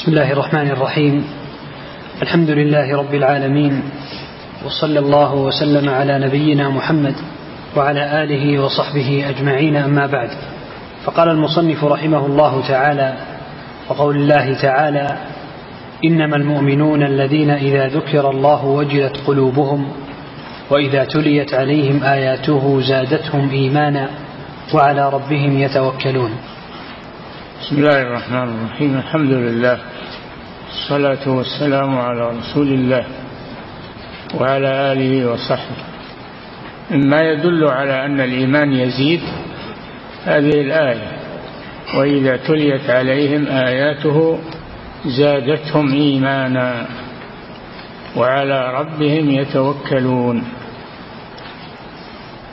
بسم الله الرحمن الرحيم. الحمد لله رب العالمين وصلى الله وسلم على نبينا محمد وعلى آله وصحبه أجمعين أما بعد. فقال المصنف رحمه الله تعالى وقول الله تعالى إنما المؤمنون الذين إذا ذكر الله وجلت قلوبهم وإذا تليت عليهم آياته زادتهم إيمانا وعلى ربهم يتوكلون. بسم الله الرحمن الرحيم. الحمد لله. الصلاة والسلام على رسول الله وعلى آله وصحبه. مما يدل على أن الإيمان يزيد هذه الآية وإذا تليت عليهم آياته زادتهم إيمانا وعلى ربهم يتوكلون.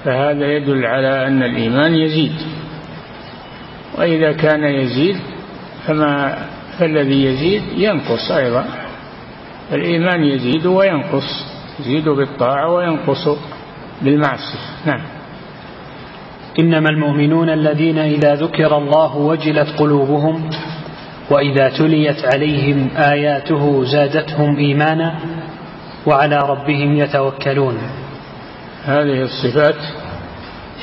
فهذا يدل على أن الإيمان يزيد. وإذا كان يزيد فما فالذي يزيد ينقص أيضا. الإيمان يزيد وينقص يزيد بالطاعة وينقص بالمعصية. نعم. إنما المؤمنون الذين إذا ذكر الله وجلت قلوبهم وإذا تليت عليهم آياته زادتهم إيمانا وعلى ربهم يتوكلون. هذه الصفات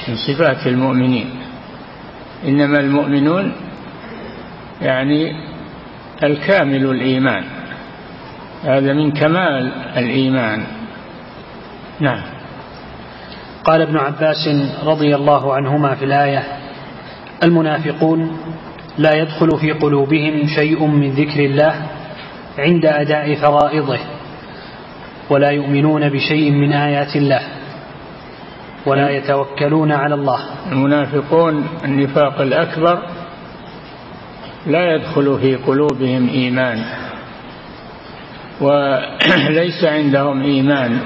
من صفات المؤمنين. إنما المؤمنون يعني الكامل الإيمان. هذا من كمال الإيمان. نعم. قال ابن عباس رضي الله عنهما في الآية المنافقون لا يدخل في قلوبهم شيء من ذكر الله عند أداء فرائضه ولا يؤمنون بشيء من آيات الله. ولا يتوكلون على الله. المنافقون النفاق الأكبر لا يدخل في قلوبهم إيمان. وليس عندهم إيمان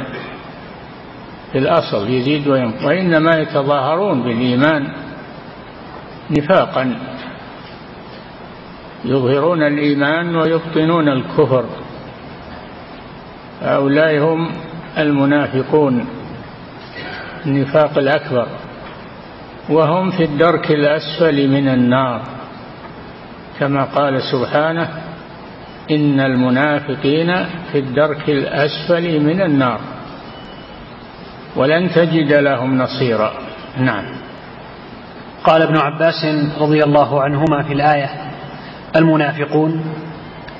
في الأصل يزيد وينقص. وإنما يتظاهرون بالإيمان نفاقا. يظهرون الإيمان ويبطنون الكفر. هؤلاء هم المنافقون. النفاق الأكبر وهم في الدرك الأسفل من النار. كما قال سبحانه إن المنافقين في الدرك الأسفل من النار. ولن تجد لهم نصيرا. نعم. قال ابن عباس رضي الله عنهما في الآية المنافقون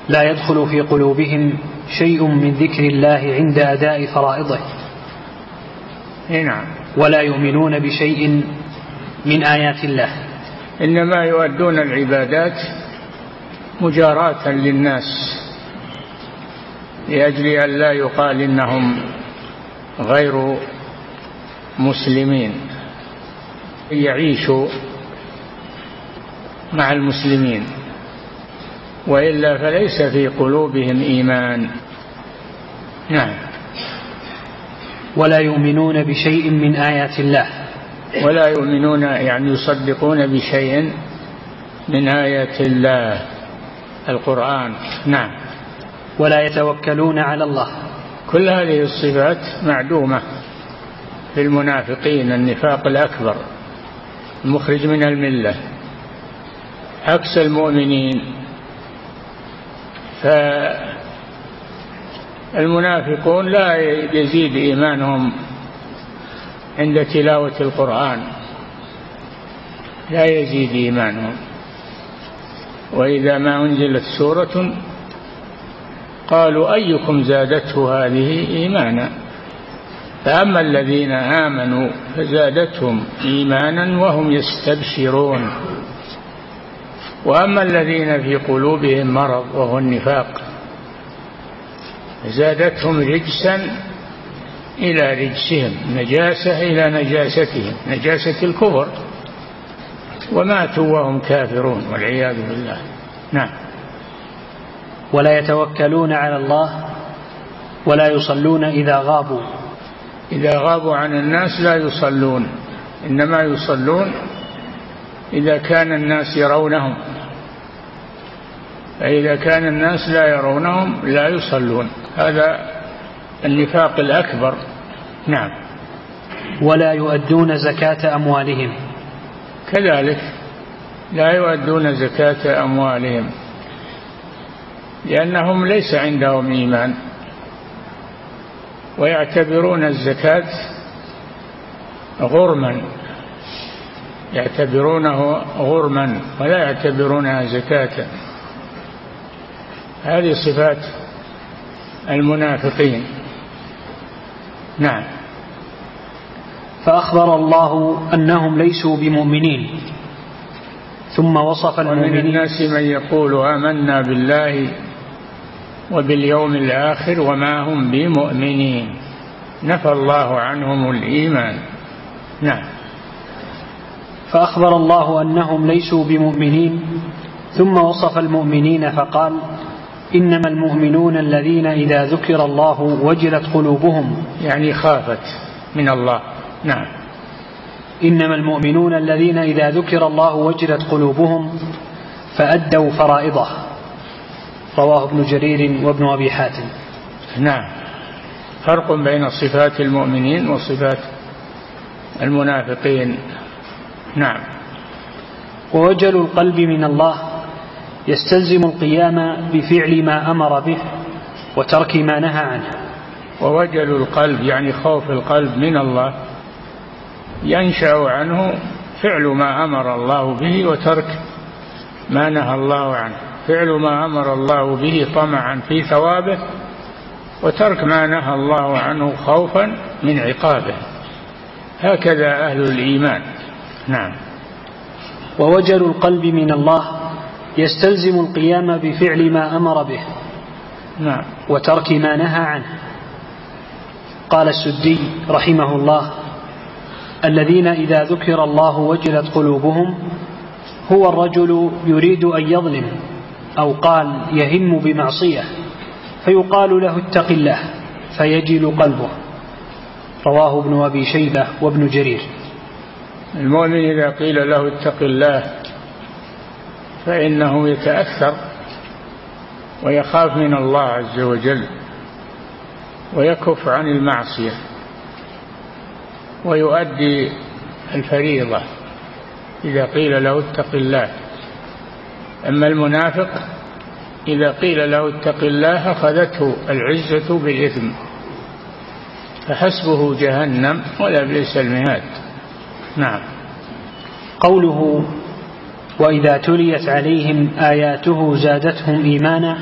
لا يدخل في قلوبهم شيء من ذكر الله عند أداء فرائضه. نعم. ولا يؤمنون بشيء من آيات الله. إنما يؤدون العبادات مجاراة للناس لأجل أن لا يقال إنهم غير مسلمين. يعيشوا مع المسلمين. وإلا فليس في قلوبهم إيمان. نعم. ولا يؤمنون بشيء من آيات الله. ولا يؤمنون يعني يصدقون بشيء من آيات الله. القرآن. نعم. ولا يتوكلون على الله. كل هذه الصفات معدومة في المنافقين النفاق الأكبر المخرج من الملة عكس المؤمنين. فالمنافقون لا يزيد إيمانهم عند تلاوة القرآن. لا يزيد إيمانهم. وإذا ما أنزلت سورة قالوا أيكم زادته هذه إيمانا؟ فأما الذين آمنوا فزادتهم إيمانا وهم يستبشرون. وأما الذين في قلوبهم مرض وهو النفاق زادتهم رجسا إلى رجسهم نجاسة إلى نجاستهم نجاسة الكفر. وماتوا وهم كافرون والعياذ بالله. نعم. ولا يتوكلون على الله ولا يصلون إذا غابوا. إذا غابوا عن الناس لا يصلون إنما يصلون إذا كان الناس يرونهم. فإذا كان الناس لا يرونهم لا يصلون. هذا النفاق الأكبر. نعم. ولا يؤدون زكاة أموالهم. كذلك لا يؤدون زكاة أموالهم. لأنهم ليس عندهم إيمان. ويعتبرون الزكاة غرما. يعتبرونه غرما ولا يعتبرونها زكاة. هذه صفات المنافقين. نعم. فأخبر الله أنهم ليسوا بمؤمنين. ثم وصف المؤمنين ومن الناس من يقول آمنا بالله وباليوم الآخر وما هم بمؤمنين. نفى الله عنهم الإيمان. نعم. فأخبر الله أنهم ليسوا بمؤمنين. ثم وصف المؤمنين فقال إنما المؤمنون الذين إذا ذكر الله وجلت قلوبهم يعني خافت من الله. نعم. إنما المؤمنون الذين إذا ذكر الله وجلت قلوبهم فأدوا فرائضه. رواه ابن جرير وابن أبي حاتم. نعم. فرق بين صفات المؤمنين وصفات المنافقين. نعم. ووجل القلب من الله يستلزم القيام بفعل ما أمر به وترك ما نهى عنه. ووجل القلب يعني خوف القلب من الله ينشأ عنه فعل ما أمر الله به وترك ما نهى الله عنه. فعل ما أمر الله به طمعا في ثوابه وترك ما نهى الله عنه خوفا من عقابه. هكذا أهل الإيمان. نعم. ووجل القلب من الله يستلزم القيام بفعل ما أمر به نعم. وترك ما نهى عنه. قال السدي رحمه الله الذين إذا ذكر الله وجلت قلوبهم هو الرجل يريد أن يظلم أو قال يهم بمعصية فيقال له اتق الله فيجل قلبه. رواه ابن أبي شيبة وابن جرير. المؤمن إذا قيل له اتق الله فإنه يتأثر ويخاف من الله عز وجل ويكف عن المعصية ويؤدي الفريضة إذا قيل له اتق الله. أما المنافق إذا قيل له اتق الله أخذته العزة بالإثم فحسبه جهنم ولا بئس المهاد. نعم. قوله وإذا تليت عليهم آياته زادتهم إيمانا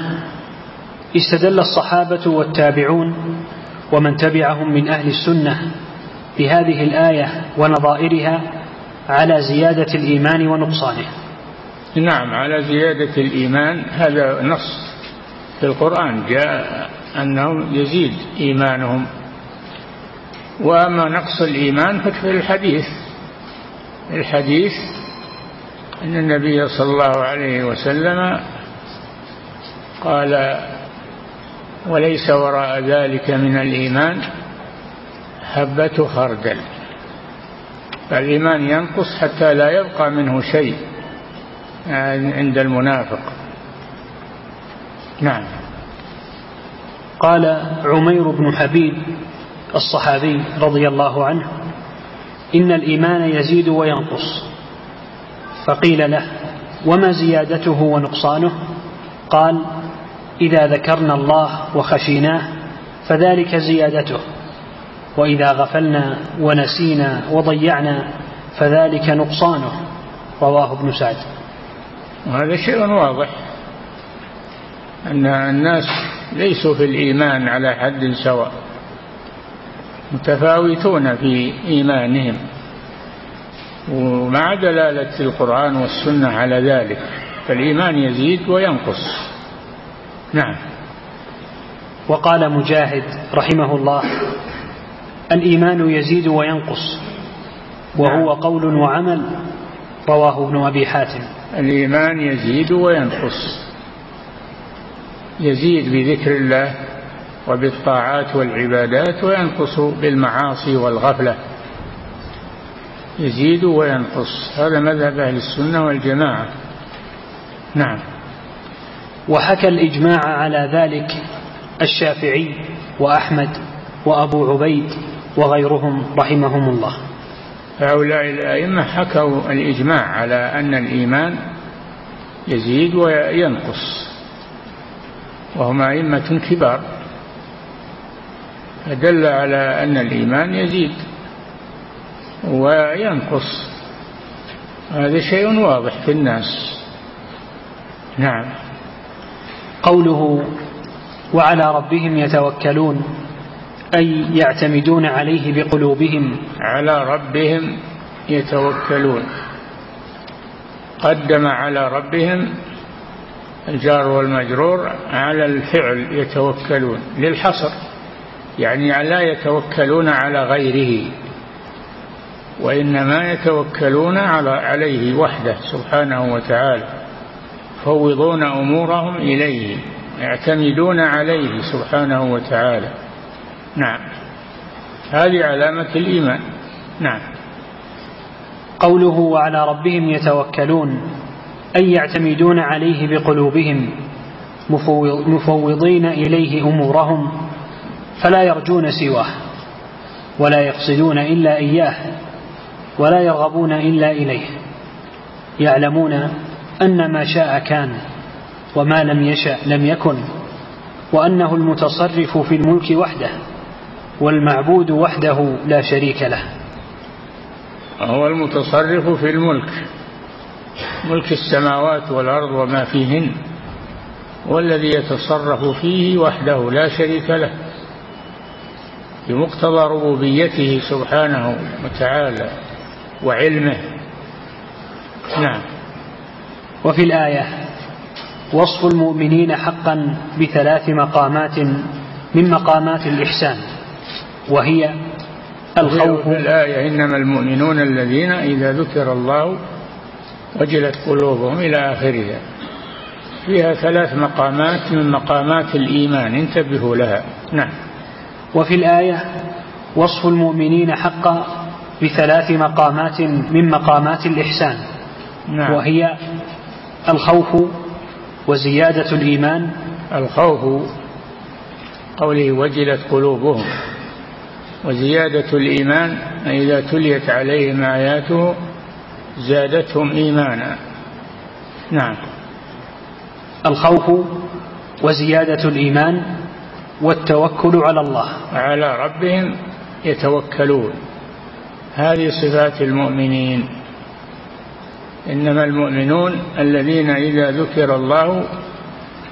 استدل الصحابة والتابعون ومن تبعهم من أهل السنة بهذه الآية ونظائرها على زيادة الإيمان ونقصانه. نعم على زيادة الإيمان هذا نص في القرآن جاء أنه يزيد إيمانهم. وأما نقص الإيمان ففي الحديث الحديث أن النبي صلى الله عليه وسلم قال وليس وراء ذلك من الإيمان هبة خردل. فالإيمان ينقص حتى لا يبقى منه شيء عند المنافق. نعم. قال عمير بن حبيب الصحابي رضي الله عنه إن الإيمان يزيد وينقص. فقيل له وما زيادته ونقصانه؟ قال إذا ذكرنا الله وخشيناه فذلك زيادته وإذا غفلنا ونسينا وضيعنا فذلك نقصانه. رواه ابن سعد. وهذا شيء واضح أن الناس ليسوا في الإيمان على حد سواء متفاوتون في إيمانهم. ومع دلالة القرآن والسنة على ذلك فالإيمان يزيد وينقص. نعم. وقال مجاهد رحمه الله الإيمان يزيد وينقص وهو نعم. قول وعمل رواه ابن أبي حاتم. الإيمان يزيد وينقص. يزيد بذكر الله وبالطاعات والعبادات وينقص بالمعاصي والغفلة. يزيد وينقص. هذا مذهب أهل السنة والجماعة. نعم. وحكى الإجماع على ذلك الشافعي وأحمد وأبو عبيد وغيرهم رحمهم الله. هؤلاء الأئمة حكوا الإجماع على أن الإيمان يزيد وينقص وهم أئمة كبار. فدل على أن الإيمان يزيد. وينقص. هذا شيء واضح في الناس. نعم. قوله وعلى ربهم يتوكلون أي يعتمدون عليه بقلوبهم. على ربهم يتوكلون. قدم على ربهم الجار والمجرور على الفعل يتوكلون للحصر يعني لا يتوكلون على غيره. وإنما يتوكلون على عليه وحده سبحانه وتعالى يفوضون أمورهم إليه يعتمدون عليه سبحانه وتعالى. نعم. هذه علامة الإيمان. نعم. قوله وعلى ربهم يتوكلون أي يعتمدون عليه بقلوبهم مفوضين إليه أمورهم فلا يرجون سواه ولا يقصدون إلا إياه. ولا يرغبون إلا إليه. يعلمون أن ما شاء كان وما لم يشأ لم يكن وأنه المتصرف في الملك وحده والمعبود وحده لا شريك له. هو المتصرف في الملك ملك السماوات والأرض وما فيهن والذي يتصرف فيه وحده لا شريك له. بمقتضى ربوبيته سبحانه وتعالى. وعلمه. نعم. وفي الآية وصف المؤمنين حقا بثلاث مقامات من مقامات الإحسان وهي الخوف. في الآية إنما المؤمنون الذين إذا ذكر الله وجلت قلوبهم إلى آخرها. فيها ثلاث مقامات من مقامات الإيمان انتبهوا لها. نعم. وفي الآية وصف المؤمنين حقا بثلاث مقامات من مقامات الإحسان. نعم. وهي الخوف وزيادة الإيمان. الخوف قوله وجلت قلوبهم. وزيادة الإيمان إذا تليت عليهم آياته زادتهم إيمانا. نعم. الخوف وزيادة الإيمان والتوكل على الله. على ربهم يتوكلون. هذه صفات المؤمنين. إنما المؤمنون الذين إذا ذكر الله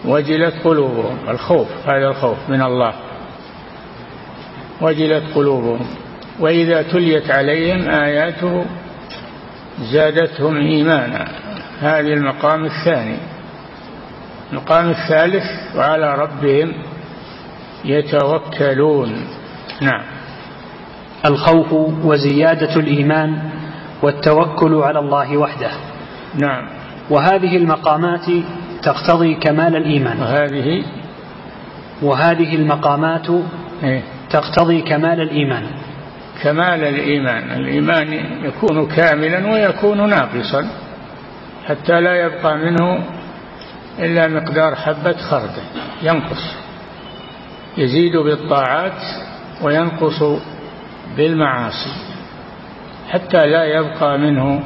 وجلت قلوبهم الخوف هذا الخوف من الله. وجلت قلوبهم. وإذا تليت عليهم آياته زادتهم إيمانا. هذه المقام الثاني. المقام الثالث وعلى ربهم يتوكلون. نعم. الخوف وزيادة الإيمان والتوكل على الله وحده. نعم. وهذه المقامات تقتضي كمال الإيمان. وهذه؟ وهذه المقامات إيه؟ تقتضي كمال الإيمان. كمال الإيمان. الإيمان يكون كاملا ويكون ناقصا حتى لا يبقى منه إلا مقدار حبة خردل. ينقص. يزيد بالطاعات وينقص بالمعاصي حتى لا يبقى منه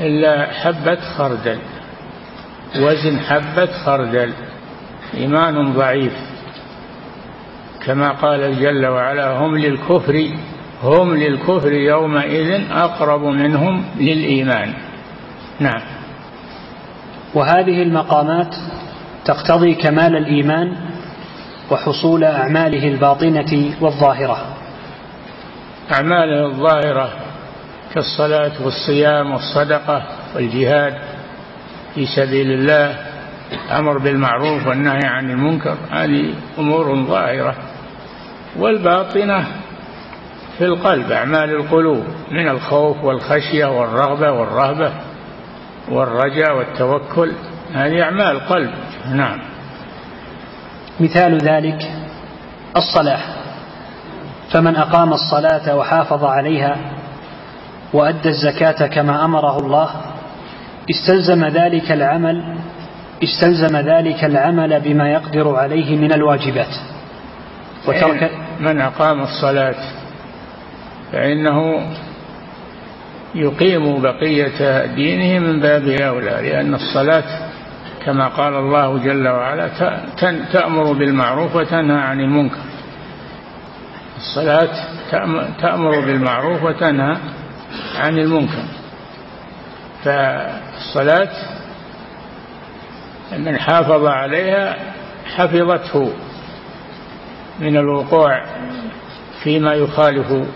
إلا حبة خردل وزن حبة خردل إيمان ضعيف. كما قال جل وعلا هم للكفر هم للكفر يومئذ أقرب منهم للإيمان. نعم. وهذه المقامات تقتضي كمال الإيمان وحصول أعماله الباطنة والظاهرة. أعماله الظاهرة كالصلاة والصيام والصدقة والجهاد في سبيل الله الأمر بالمعروف والنهي عن المنكر هذه أمور ظاهرة. والباطنة في القلب أعمال القلوب من الخوف والخشية والرغبة والرهبة والرجاء والتوكل هذه أعمال قلب. نعم. مثال ذلك الصلاة فمن أقام الصلاة وحافظ عليها وأدى الزكاة كما أمره الله استلزم ذلك العمل استلزم ذلك العمل بما يقدر عليه من الواجبات. وترك من أقام الصلاة فإنه يقيم بقية دينه من باب أولى لأن الصلاة كما قال الله جل وعلا تأمر بالمعروف وتنهى عن المنكر. الصلاة تأمر بالمعروف وتنهى عن المنكر. فالصلاة من حافظ عليها حفظته من الوقوع فيما يخالف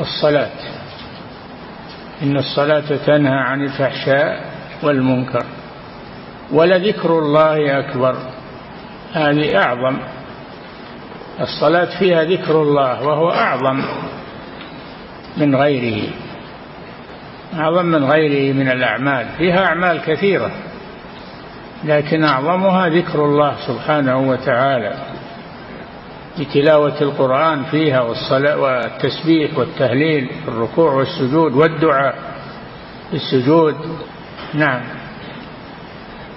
الصلاة. إن الصلاة تنهى عن الفحشاء والمنكر. ولذكر الله أكبر. هذه أعظم الصلاة فيها ذكر الله وهو أعظم من غيره أعظم من غيره من الأعمال فيها أعمال كثيرة لكن أعظمها ذكر الله سبحانه وتعالى بتلاوة القرآن فيها والصلاة والتسبيح والتهليل الركوع والسجود والدعاء السجود نعم.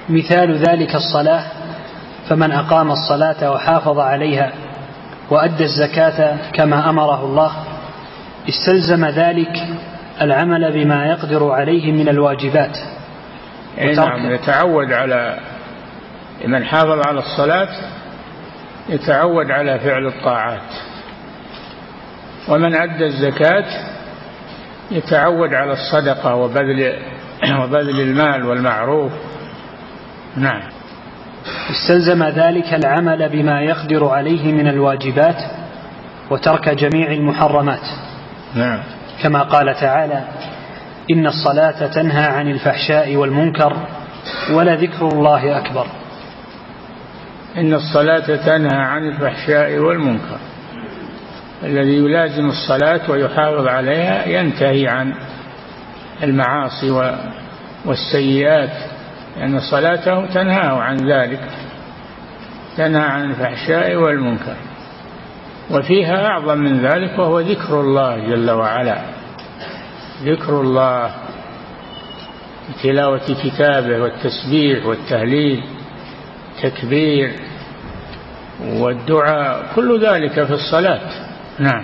مثال ذلك الصلاة فمن أقام الصلاة وحافظ عليها وأدى الزكاة كما أمره الله. استلزم ذلك العمل بما يقدر عليه من الواجبات. نعم يتعود على من حافظ على الصلاة يتعود على فعل الطاعات. ومن أدى الزكاة يتعود على الصدقة وبذل وبذل المال والمعروف. نعم. استلزم ذلك العمل بما يقدر عليه من الواجبات وترك جميع المحرمات. نعم. كما قال تعالى إن الصلاة تنهى عن الفحشاء والمنكر ولذكر الله أكبر. إن الصلاة تنهى عن الفحشاء والمنكر. الذي يلازم الصلاة ويحافظ عليها ينتهي عن المعاصي والسيئات. لأن صلاته تنهاه عن ذلك تنهى عن الفحشاء والمنكر. وفيها أعظم من ذلك وهو ذكر الله جل وعلا. ذكر الله تلاوة كتابه والتسبيح والتهليل التكبير والدعاء كل ذلك في الصلاة. نعم.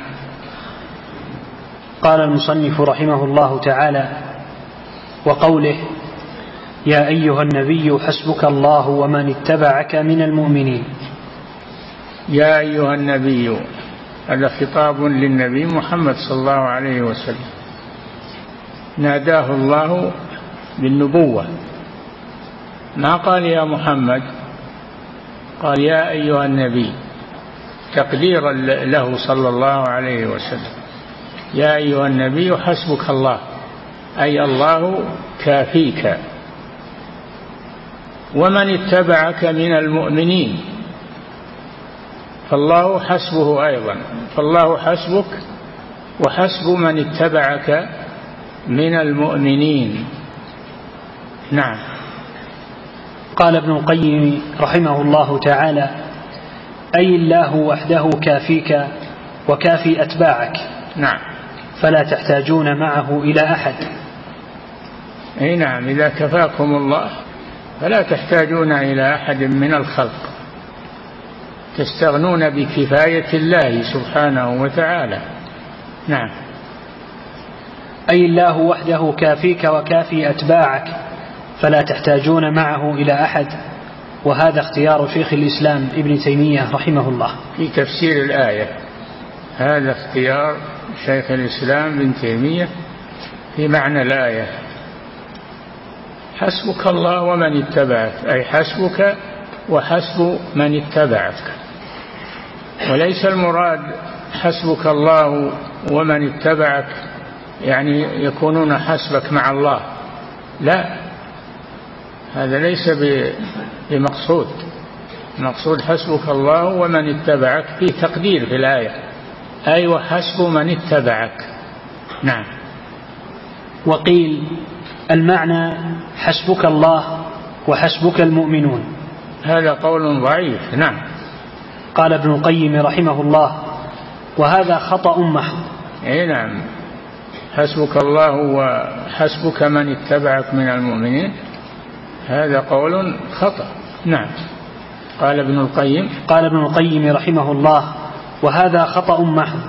قال المصنف رحمه الله تعالى وقوله يا أيها النبي حسبك الله ومن اتبعك من المؤمنين. يا أيها النبي هذا خطاب للنبي محمد صلى الله عليه وسلم. ناداه الله بالنبوة. ما قال يا محمد؟ قال يا أيها النبي تقديرا له صلى الله عليه وسلم. يا أيها النبي حسبك الله أي الله كافيك. ومن اتبعك من المؤمنين. فالله حسبه أيضا. فالله حسبك وحسب من اتبعك من المؤمنين. نعم. قال ابن القيم رحمه الله تعالى أي الله وحده كافيك وكافي أتباعك. نعم. فلا تحتاجون معه إلى أحد. أي نعم إذا كفاكم الله. فلا تحتاجون إلى أحد من الخلق. تستغنون بكفاية الله سبحانه وتعالى. نعم. أي الله وحده كافيك وكافي أتباعك فلا تحتاجون معه إلى أحد. وهذا اختيار شيخ الإسلام ابن تيمية رحمه الله. في تفسير الآية هذا اختيار شيخ الإسلام ابن تيمية في معنى الآية. حسبك الله ومن اتبعك أي حسبك وحسب من اتبعك. وليس المراد حسبك الله ومن اتبعك يعني يكونون حسبك مع الله. لا هذا ليس بمقصود. المقصود حسبك الله ومن اتبعك في تقدير في الآية. أي وحسب من اتبعك. نعم. وقيل المعنى حسبك الله وحسبك المؤمنون. هذا قول ضعيف نعم. قال ابن القيم رحمه الله وهذا خطأ محض إي نعم. حسبك الله وحسبك من اتبعك من المؤمنين هذا قول خطأ. نعم. قال ابن القيم. قال ابن القيم رحمه الله وهذا خطأ محض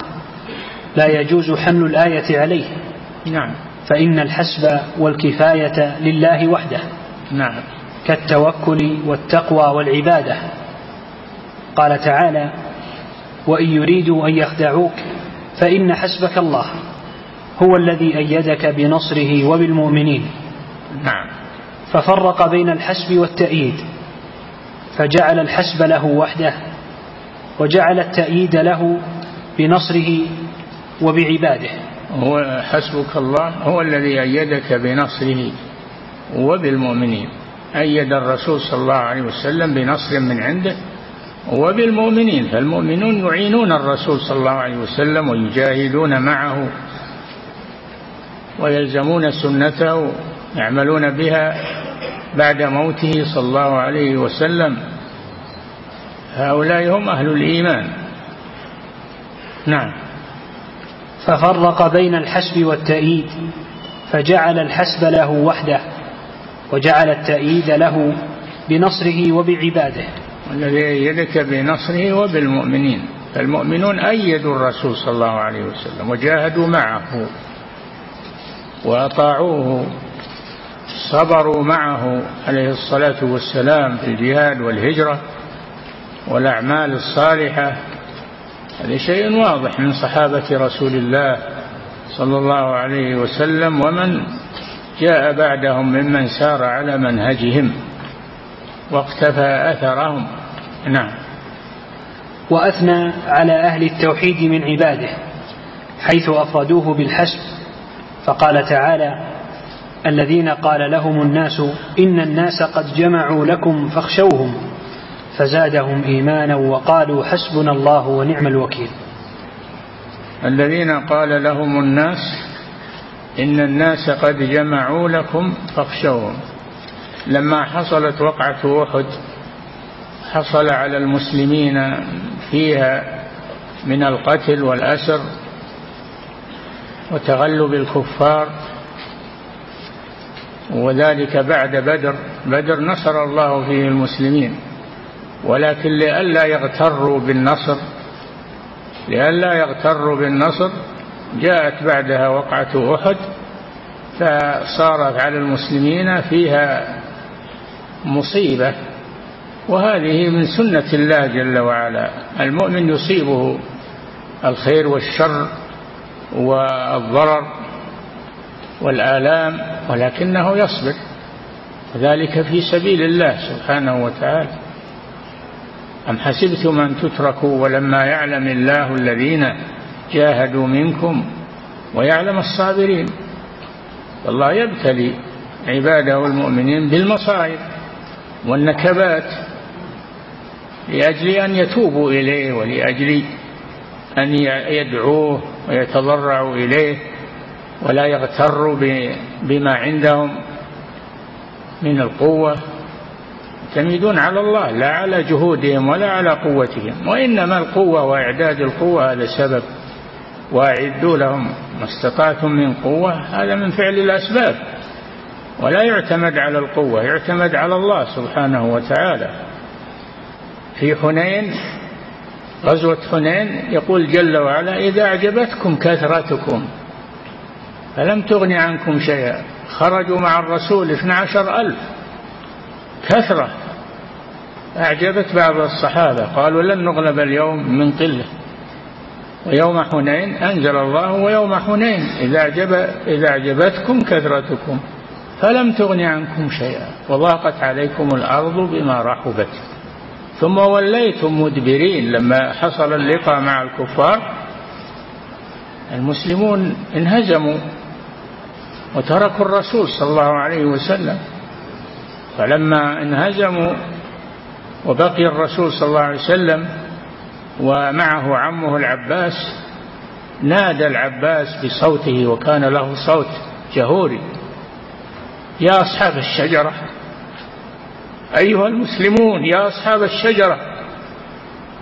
لا يجوز حمل الآية عليه. نعم. فإن الحسب والكفاية لله وحده. نعم. كالتوكل والتقوى والعبادة. قال تعالى وإن يريدوا أن يخدعوك فإن حسبك الله. هو الذي أيدك بنصره وبالمؤمنين. نعم. ففرق بين الحسب والتأييد. فجعل الحسب له وحده وجعل التأييد له بنصره وبعباده. هو حسبك الله هو الذي أيدك بنصره وبالمؤمنين. أيد الرسول صلى الله عليه وسلم بنصر من عنده وبالمؤمنين. فالمؤمنون يعينون الرسول صلى الله عليه وسلم ويجاهدون معه ويلزمون سنته يعملون بها بعد موته صلى الله عليه وسلم. هؤلاء هم أهل الإيمان. نعم. ففرق بين الحسب والتأييد فجعل الحسب له وحده وجعل التأييد له بنصره وبعباده. والذي أيدك بنصره وبالمؤمنين. فالمؤمنون أيدوا الرسول صلى الله عليه وسلم وجاهدوا معه وأطاعوه صبروا معه عليه الصلاة والسلام في الجهاد والهجرة والأعمال الصالحة. هذا شيء واضح من صحابة رسول الله صلى الله عليه وسلم ومن جاء بعدهم ممن سار على منهجهم واقتفى أثرهم. نعم. وأثنى على أهل التوحيد من عباده حيث أفردوه بالحسب فقال تعالى الذين قال لهم الناس إن الناس قد جمعوا لكم فاخشوهم. فزادهم إيمانا وقالوا حسبنا الله ونعم الوكيل. الذين قال لهم الناس إن الناس قد جمعوا لكم فاخشوهم. لما حصلت وقعة أحد حصل على المسلمين فيها من القتل والأسر وتغلب الكفار وذلك بعد بدر بدر نصر الله فيه المسلمين. ولكن لئلا يغتروا بالنصر لئلا يغتروا بالنصر جاءت بعدها وقعة أحد فصارت على المسلمين فيها مصيبة وهذه من سنة الله جل وعلا. المؤمن يصيبه الخير والشر والضرر والآلام ولكنه يصبر ذلك في سبيل الله سبحانه وتعالى. أم حسبتم أن تتركوا ولما يعلم الله الذين جاهدوا منكم ويعلم الصابرين؟ والله يبتلي عباده المؤمنين بالمصائب والنكبات لأجل أن يتوبوا إليه ولأجل أن يدعوه ويتضرعوا إليه ولا يغتروا بما عندهم من القوة يعتمدون على الله لا على جهودهم ولا على قوتهم وإنما القوة وإعداد القوة هذا سبب وأعدوا لهم ما استطعتم من قوة هذا من فعل الأسباب. ولا يعتمد على القوة يعتمد على الله سبحانه وتعالى. في حنين غزوة حنين يقول جل وعلا إذا أعجبتكم كثرتكم فلم تغن عنكم شيئا؟ خرجوا مع الرسول اثنى عشر ألف. كثرة. أعجبت بعض الصحابة قالوا لن نغلب اليوم من قلة. ويوم حنين أنزل الله ويوم حنين إذا, أعجب إذا أعجبتكم كثرتكم فلم تغن عنكم شيئا. وضاقت عليكم الأرض بما رحبت. ثم وليتم مدبرين. لما حصل اللقاء مع الكفار المسلمون انهزموا وتركوا الرسول صلى الله عليه وسلم. فلما انهزموا وبقي الرسول صلى الله عليه وسلم ومعه عمه العباس. نادى العباس بصوته وكان له صوت جهوري. يا أصحاب الشجرة أيها المسلمون يا أصحاب الشجرة.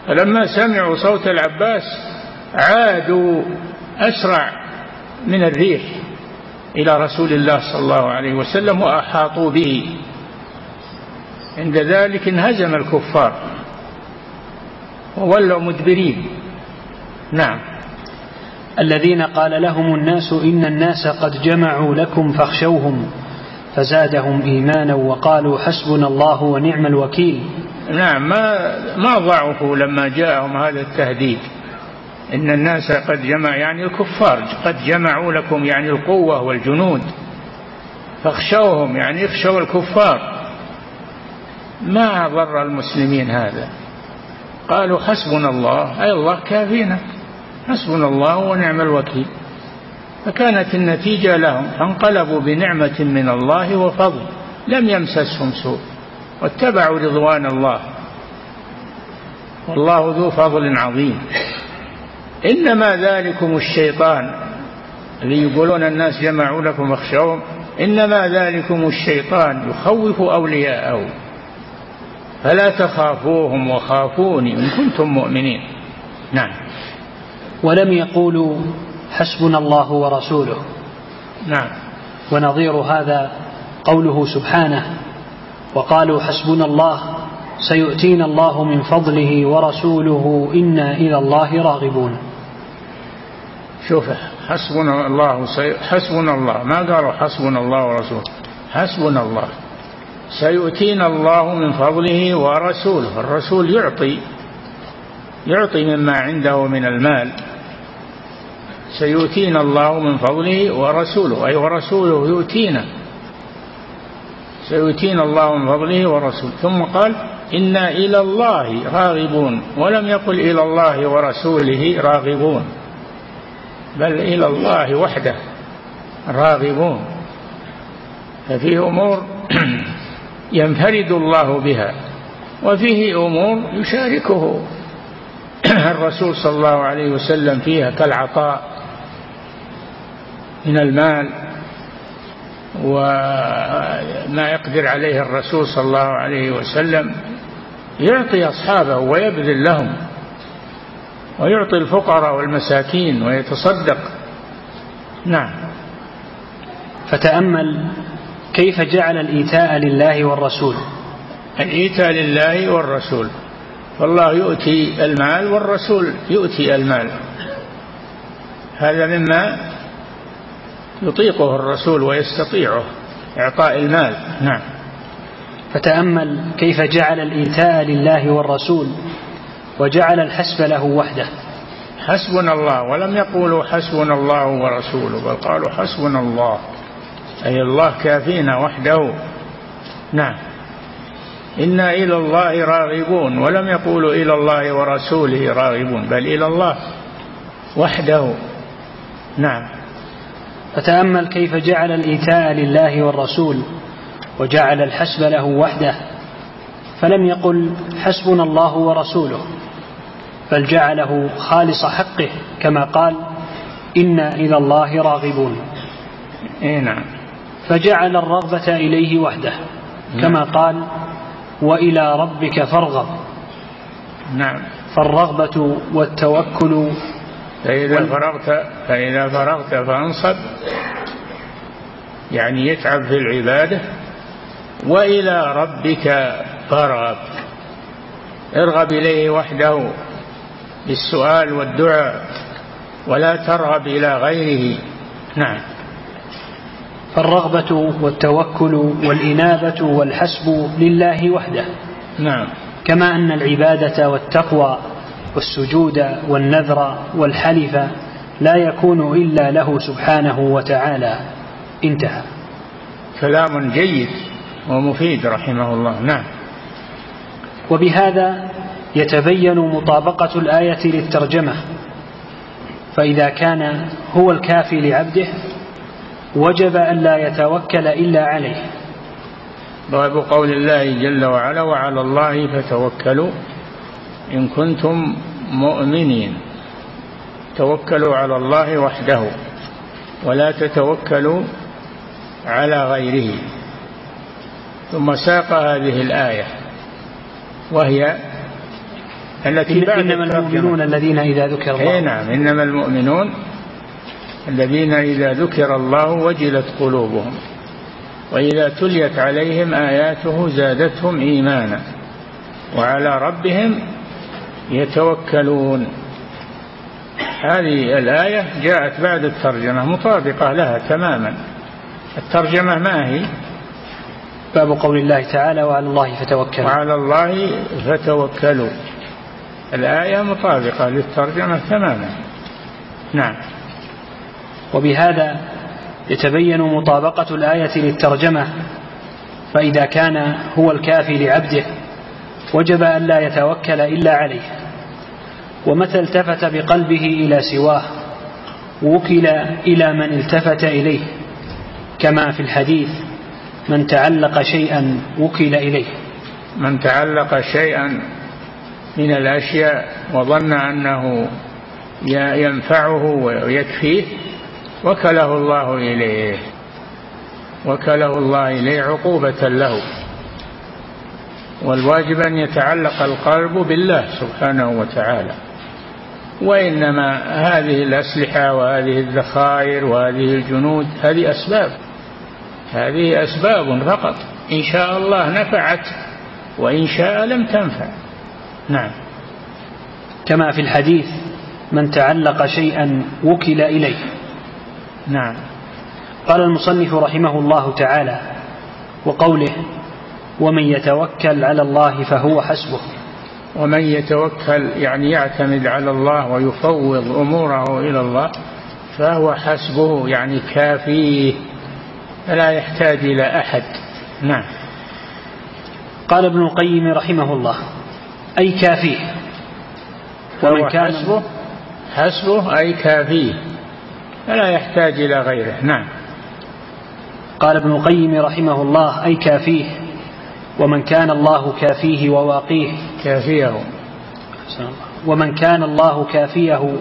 فلما سمعوا صوت العباس عادوا أسرع من الريح إلى رسول الله صلى الله عليه وسلم وأحاطوا به. عند ذلك انهزم الكفار وولوا مدبرين. نعم. الذين قال لهم الناس إن الناس قد جمعوا لكم فاخشوهم فزادهم إيمانا وقالوا حسبنا الله ونعم الوكيل. نعم. ما ما ضعفوا لما جاءهم هذا التهديد. إن الناس قد جمع يعني الكفار قد جمعوا لكم يعني القوة والجنود. فاخشوهم يعني اخشوا الكفار. ما ضر المسلمين هذا؟ قالوا حسبنا الله أي الله كافينا. حسبنا الله ونعم الوكيل. فكانت النتيجة لهم فانقلبوا بنعمة من الله وفضل لم يمسسهم سوء واتبعوا رضوان الله. والله ذو فضل عظيم. إنما ذلكم الشيطان. اللي يقولون الناس جمعوا لكم اخشوهم إنما ذلكم الشيطان يخوف أولياءه. فلا تخافوهم وخافوني إن كنتم مؤمنين. نعم. ولم يقولوا حسبنا الله ورسوله. نعم. ونظير هذا قوله سبحانه وقالوا حسبنا الله سيؤتينا الله من فضله ورسوله إنا إلى الله راغبون. شوف حسبنا الله حسبنا الله. ما قالوا حسبنا الله ورسوله؟ حسبنا الله. سيؤتينا الله من فضله ورسوله الرسول يعطي يعطي مما عنده من المال. سيؤتينا الله من فضله ورسوله أي ورسوله يؤتينا. سيؤتينا الله من فضله ورسوله. ثم قال إنا إلى الله راغبون. ولم يقل إلى الله ورسوله راغبون بل إلى الله وحده راغبون. ففيه أمور ينفرد الله بها وفيه أمور يشاركه. الرسول صلى الله عليه وسلم فيها كالعطاء من المال وما يقدر عليه الرسول صلى الله عليه وسلم يعطي أصحابه ويبذل لهم ويعطي الفقراء والمساكين ويتصدق. نعم. فتأمل كيف جعل الإيتاء لله والرسول؟ الإيتاء لله والرسول. فالله يؤتي المال والرسول يؤتي المال. هذا مما يطيقه الرسول ويستطيعه إعطاء المال. نعم. فتأمل كيف جعل الإيتاء لله والرسول وجعل الحسب له وحده. حسبنا الله ولم يقولوا حسبنا الله ورسوله بل قالوا حسبنا الله. أي الله كافينا وحده. نعم. إنا إلى الله راغبون ولم يقولوا إلى الله ورسوله راغبون بل إلى الله وحده. نعم. فتأمل كيف جعل الإيتاء لله والرسول وجعل الحسب له وحده. فلم يقل حسبنا الله ورسوله بل جعله خالص حقه كما قال إنا إلى الله راغبون. إيه نعم. فجعل الرغبة إليه وحده كما نعم. قال وإلى ربك فارغب. نعم. فالرغبة والتوكل فإذا وال... فرغت فإذا فرغت فانصب يعني يتعب في العبادة وإلى ربك فارغب. ارغب إليه وحده بالسؤال والدعاء ولا ترغب إلى غيره. نعم. فالرغبة والتوكل والإنابة والحسب لله وحده. نعم. كما أن العبادة والتقوى والسجود والنذر والحلف لا يكون إلا له سبحانه وتعالى. انتهى. كلام جيد ومفيد رحمه الله. نعم. وبهذا يتبين مطابقة الآية للترجمة. فإذا كان هو الكافي لعبده وجب أن لا يتوكل إلا عليه. باب قول الله جل وعلا وعلى الله فتوكلوا إن كنتم مؤمنين. توكلوا على الله وحده ولا تتوكلوا على غيره. ثم ساق هذه الآية وهي التي بعد إنما المؤمنون الذين إذا ذكر الله. إيه نعم إنما المؤمنون الذين إذا ذكر الله وجلت قلوبهم وإذا تليت عليهم آياته زادتهم إيمانا وعلى ربهم يتوكلون. هذه الآية جاءت بعد الترجمة مطابقة لها تماما. الترجمة ما هي؟ باب قول الله تعالى وعلى الله فتوكلوا وعلى الله فتوكلوا. الآية مطابقة للترجمة تماما. نعم. وبهذا يتبين مطابقة الآية للترجمة فإذا كان هو الكافي لعبده وجب أن لا يتوكل إلا عليه. ومتى التفت بقلبه إلى سواه وكل إلى من التفت إليه كما في الحديث من تعلق شيئا وكل إليه. من تعلق شيئا من الأشياء وظن أنه ينفعه ويكفيه وكله الله إليه. وكله الله إليه عقوبة له. والواجب أن يتعلق القلب بالله سبحانه وتعالى. وإنما هذه الأسلحة وهذه الذخائر وهذه الجنود هذه أسباب. هذه أسباب فقط. إن شاء الله نفعت وإن شاء لم تنفع. نعم. كما في الحديث من تعلق شيئا وكل إليه. نعم. قال المصنف رحمه الله تعالى وقوله ومن يتوكل على الله فهو حسبه. ومن يتوكل يعني يعتمد على الله ويفوض أموره إلى الله فهو حسبه يعني كافيه فلا يحتاج إلى أحد. نعم. قال ابن القيم رحمه الله أي كافيه. ومن كان حسبه حسبه أي كافيه. فلا يحتاج إلى غيره. نعم. قال ابن القيم رحمه الله أي كافيه ومن كان الله كافيه وواقيه. كافيه. ومن كان الله كافيه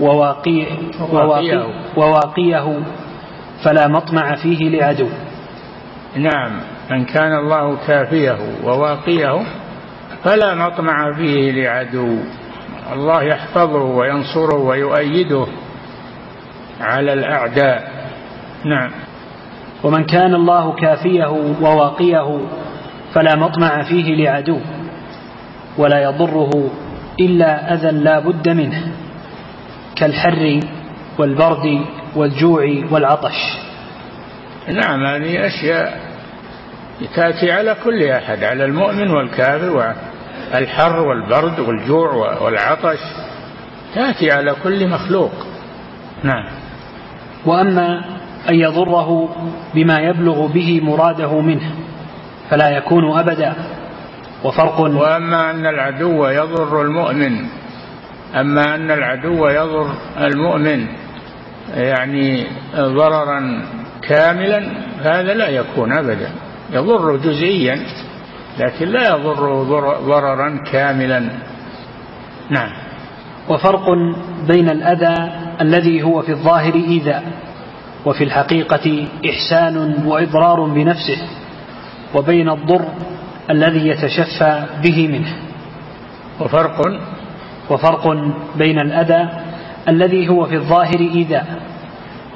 وواقيه, وواقيه, وواقيه فلا مطمع فيه لعدو. نعم. من كان الله كافيه وواقيه فلا مطمع فيه لعدو. الله يحفظه وينصره ويؤيده. على الأعداء. نعم. ومن كان الله كافيه وواقيه فلا مطمع فيه لعدو ولا يضره إلا أذى لا بد منه كالحر والبرد والجوع والعطش. نعم هذه أشياء تأتي على كل أحد على المؤمن والكافر والحر والبرد والجوع والعطش تأتي على كل مخلوق. نعم. وأما أن يضره بما يبلغ به مراده منه فلا يكون أبدا وفرق وأما أن العدو يضر المؤمن أما أن العدو يضر المؤمن يعني ضررا كاملا هذا لا يكون أبدا يضر جزئيا لكن لا يضر ضررا كاملا. نعم. وفرق بين الأذى الذي هو في الظاهر إيذاء وفي الحقيقة إحسان وإضرار بنفسه وبين الضر الذي يتشفى به منه. وفرق؟ وفرق بين الأذى الذي هو في الظاهر إيذاء.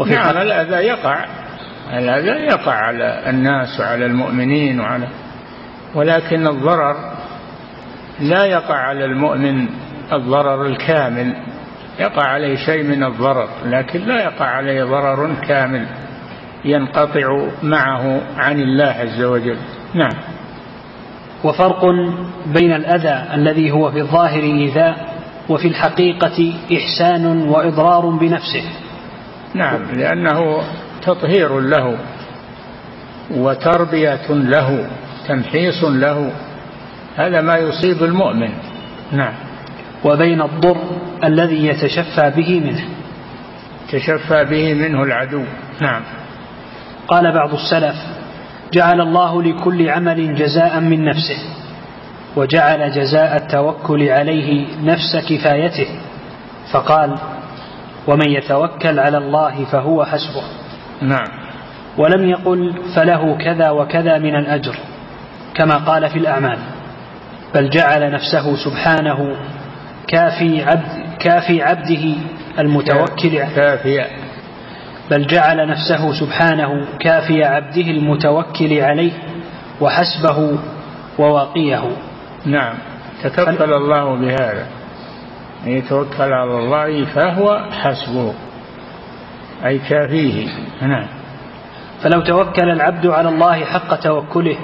وفي نعم الأذى يقع. الأذى يقع على الناس وعلى المؤمنين وعلى ولكن الضرر لا يقع على المؤمن الضرر الكامل. يقع عليه شيء من الضرر لكن لا يقع عليه ضرر كامل ينقطع معه عن الله عز وجل. نعم. وفرق بين الأذى الذي هو في الظاهر إيذاء وفي الحقيقة إحسان وإضرار بنفسه. نعم لأنه تطهير له وتربية له تمحيص له هذا ما يصيب المؤمن. نعم. وبين الضر الذي يتشفى به منه. تشفى به منه العدو. نعم. قال بعض السلف جعل الله لكل عمل جزاء من نفسه وجعل جزاء التوكل عليه نفس كفايته. فقال ومن يتوكل على الله فهو حسبه. نعم. ولم يقل فله كذا وكذا من الأجر كما قال في الأعمال بل جعل نفسه سبحانه كافي عبد كافي عبده المتوكل. كافي. بل جعل نفسه سبحانه كافي عبده المتوكل عليه وحسبه وواقيه نعم. تكفل الله بهذا. أن يتوكل على الله فهو حسبه. أي كافيه. نعم. فلو توكل العبد على الله حق توكله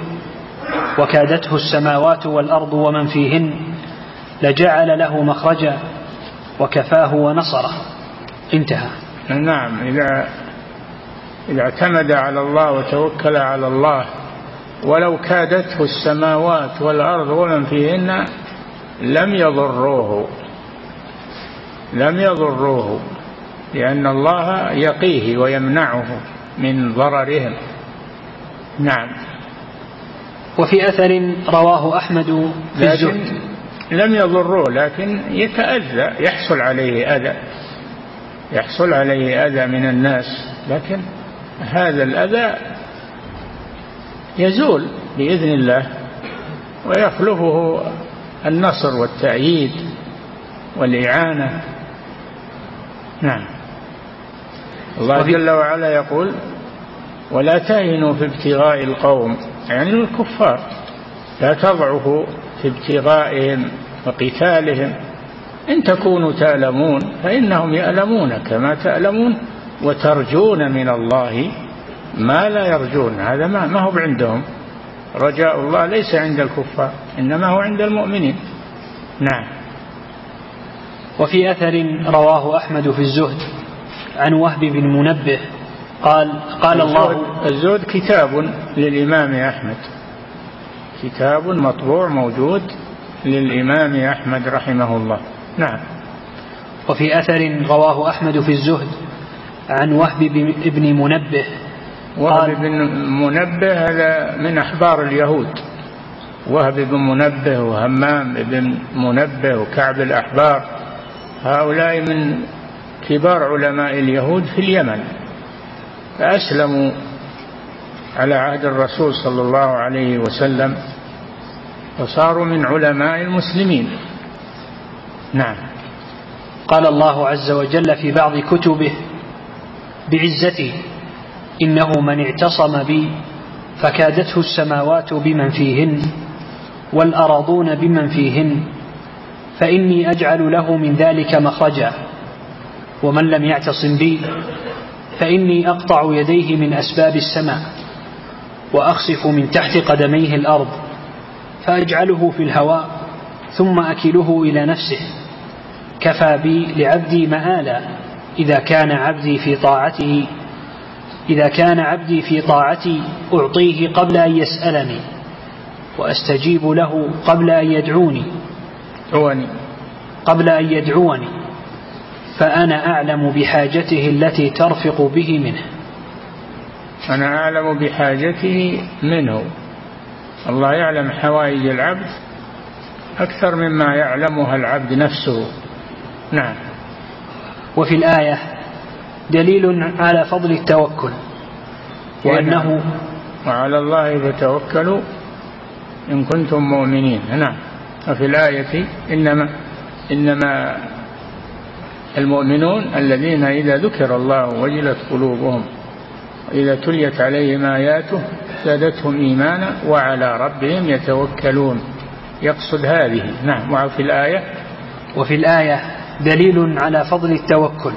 وكادته السماوات والأرض ومن فيهن لجعل له مخرجا وكفاه ونصره. انتهى. نعم إذا إذا اعتمد على الله وتوكل على الله ولو كادته السماوات والأرض ومن فيهن لم يضروه. لم يضروه لأن الله يقيه ويمنعه من ضررهم. نعم. وفي أثر رواه أحمد في لكن لم يضروه لكن يتأذى يحصل عليه أذى. يحصل عليه أذى من الناس لكن هذا الأذى يزول بإذن الله ويخلفه النصر والتأييد والإعانة. نعم. الله جل وعلا يقول ولا تهنوا في ابتغاء القوم. يعني الكفار لا تضعفوا في ابتغائهم وقتالهم. إن تكونوا تألمون فإنهم يألمون كما تألمون وترجون من الله ما لا يرجون. هذا ما, ما هو عندهم رجاء الله ليس عند الكفار إنما هو عند المؤمنين. نعم. وفي أثر رواه أحمد في الزهد عن وهب بن منبه قال قال الله الزهد كتاب للإمام أحمد. كتاب مطبوع موجود للإمام أحمد رحمه الله. نعم. وفي أثر رواه أحمد في الزهد عن وهب بن منبه. وهب بن منبه هذا من أحبار اليهود. وهب بن منبه وهمام بن منبه وكعب الأحبار. هؤلاء من كبار علماء اليهود في اليمن. فأسلموا على عهد الرسول صلى الله عليه وسلم. وصاروا من علماء المسلمين. نعم. قال الله عز وجل في بعض كتبه بعزته إنه من اعتصم بي فكادته السماوات بمن فيهن والأراضون بمن فيهن فإني أجعل له من ذلك مخرجا. ومن لم يعتصم بي فإني أقطع يديه من أسباب السماء وأخسف من تحت قدميه الأرض. فأجعله في الهواء ثم أكله إلى نفسه. كفى بي لعبدي مآلا إذا كان عبدي في طاعته إذا كان عبدي في طاعتي أعطيه قبل أن يسألني وأستجيب له قبل أن يدعوني. دعوني. قبل أن يدعوني. فأنا أعلم بحاجته التي ترفق به منه. أنا أعلم بحاجته منه. الله يعلم حوائج العبد أكثر مما يعلمها العبد نفسه. نعم. وفي الآية دليل على فضل التوكل وأنه وعلى الله فتوكلوا إن كنتم مؤمنين. نعم. وفي الآية إنما إنما المؤمنون الذين إذا ذكر الله وجلت قلوبهم وإذا تليت عليهم آياته زادتهم إيمانا وعلى ربهم يتوكلون. يقصد هذه. نعم. وفي الآية؟ وفي الآية دليل على فضل التوكل.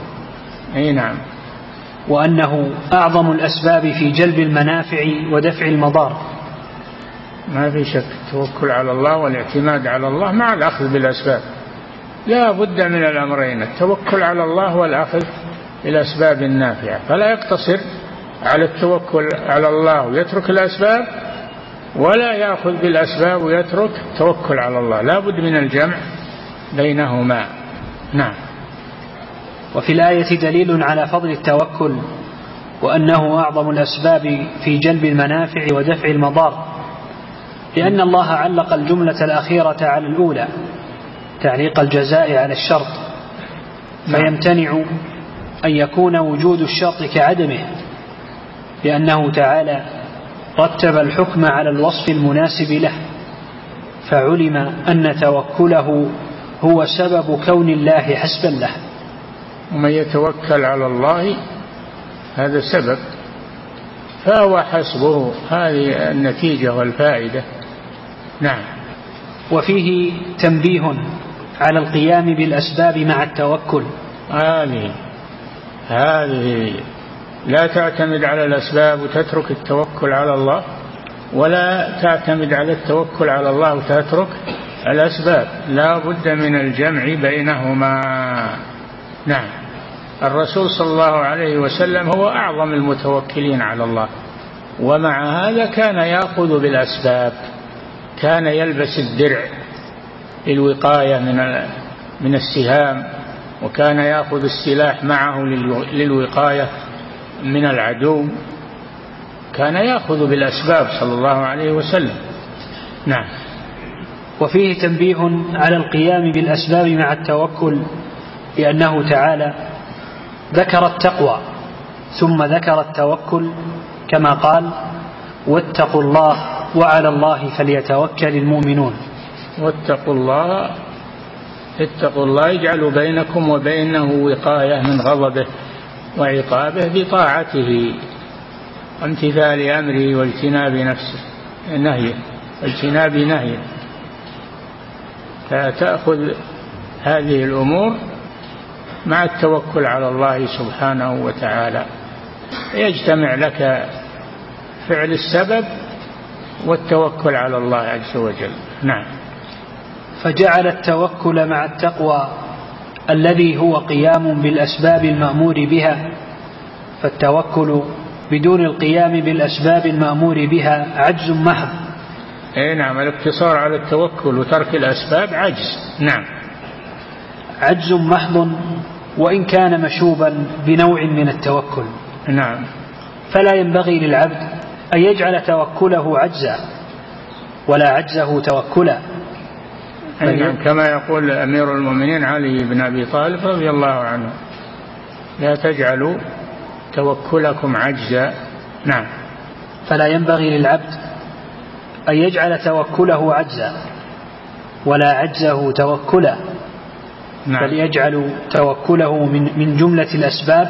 أي نعم. وأنه أعظم الأسباب في جلب المنافع ودفع المضار. ما في شك. التوكل على الله والاعتماد على الله مع الأخذ بالأسباب. لا بد من الأمرين. التوكل على الله والأخذ بالأسباب النافعة. فلا يقتصر على التوكل على الله ويترك الأسباب ولا يأخذ بالأسباب ويترك التوكل على الله. لا بد من الجمع بينهما. نعم. وفي الآية دليل على فضل التوكل وأنه أعظم الأسباب في جلب المنافع ودفع المضار لأن الله علق الجملة الأخيرة على الأولى تعليق الجزاء على الشرط فيمتنع أن يكون وجود الشرط كعدمه. لأنه تعالى رتب الحكم على الوصف المناسب له فعلم أن توكله هو سبب كون الله حسبا له. ومن يتوكل على الله هذا سبب فهو حسبه هذه النتيجة والفائدة. نعم. وفيه تنبيه على القيام بالأسباب مع التوكل. هذه هذه لا تعتمد على الأسباب وتترك التوكل على الله ولا تعتمد على التوكل على الله وتترك الأسباب. لا بد من الجمع بينهما. نعم. الرسول صلى الله عليه وسلم هو أعظم المتوكلين على الله ومع هذا كان يأخذ بالأسباب كان يلبس الدرع للوقاية من من السهام وكان يأخذ السلاح معه للوقاية. من العدو كان يأخذ بالأسباب صلى الله عليه وسلم. نعم. وفيه تنبيه على القيام بالأسباب مع التوكل لأنه تعالى ذكر التقوى ثم ذكر التوكل كما قال واتقوا الله وعلى الله فليتوكل المؤمنون. واتقوا الله اتقوا الله يجعل بينكم وبينه وقاية من غضبه. وعقابه بطاعته وامتثال أمره واجتناب نفسه. نهيه واجتناب نهيه. فتأخذ هذه الأمور مع التوكل على الله سبحانه وتعالى. يجتمع لك فعل السبب والتوكل على الله عز وجل. نعم. فجعل التوكل مع التقوى. الذي هو قيام بالأسباب المأمور بها فالتوكل بدون القيام بالأسباب المأمور بها عجز محض. أي نعم الاقتصار على التوكل وترك الأسباب عجز. نعم. عجز محض وإن كان مشوبا بنوع من التوكل. نعم. فلا ينبغي للعبد أن يجعل توكله عجزا ولا عجزه توكلا. نعم كما يقول أمير المؤمنين علي بن أبي طالب رضي الله عنه. لا تجعلوا توكلكم عجزا. نعم. فلا ينبغي للعبد أن يجعل توكله عجزا ولا عجزه توكلا. نعم. بل يجعل توكله من, من جملة الأسباب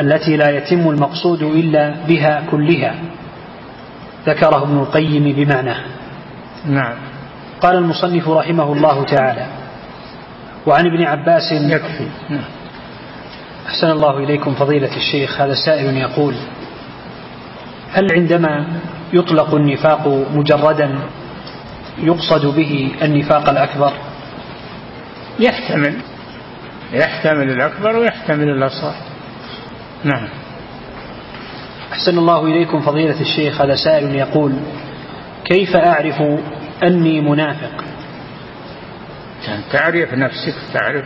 التي لا يتم المقصود إلا بها كلها. ذكره ابن القيم بمعناه نعم. قال المصنف رحمه الله تعالى وعن ابن عباس يكفي. نعم. أحسن الله إليكم فضيلة الشيخ هذا سائل يقول هل عندما يطلق النفاق مجردا يقصد به النفاق الأكبر؟ يحتمل. يحتمل الأكبر ويحتمل الأصغر. نعم. أحسن الله إليكم فضيلة الشيخ هذا سائل يقول كيف أعرف أني منافق. تعرف نفسك تعرف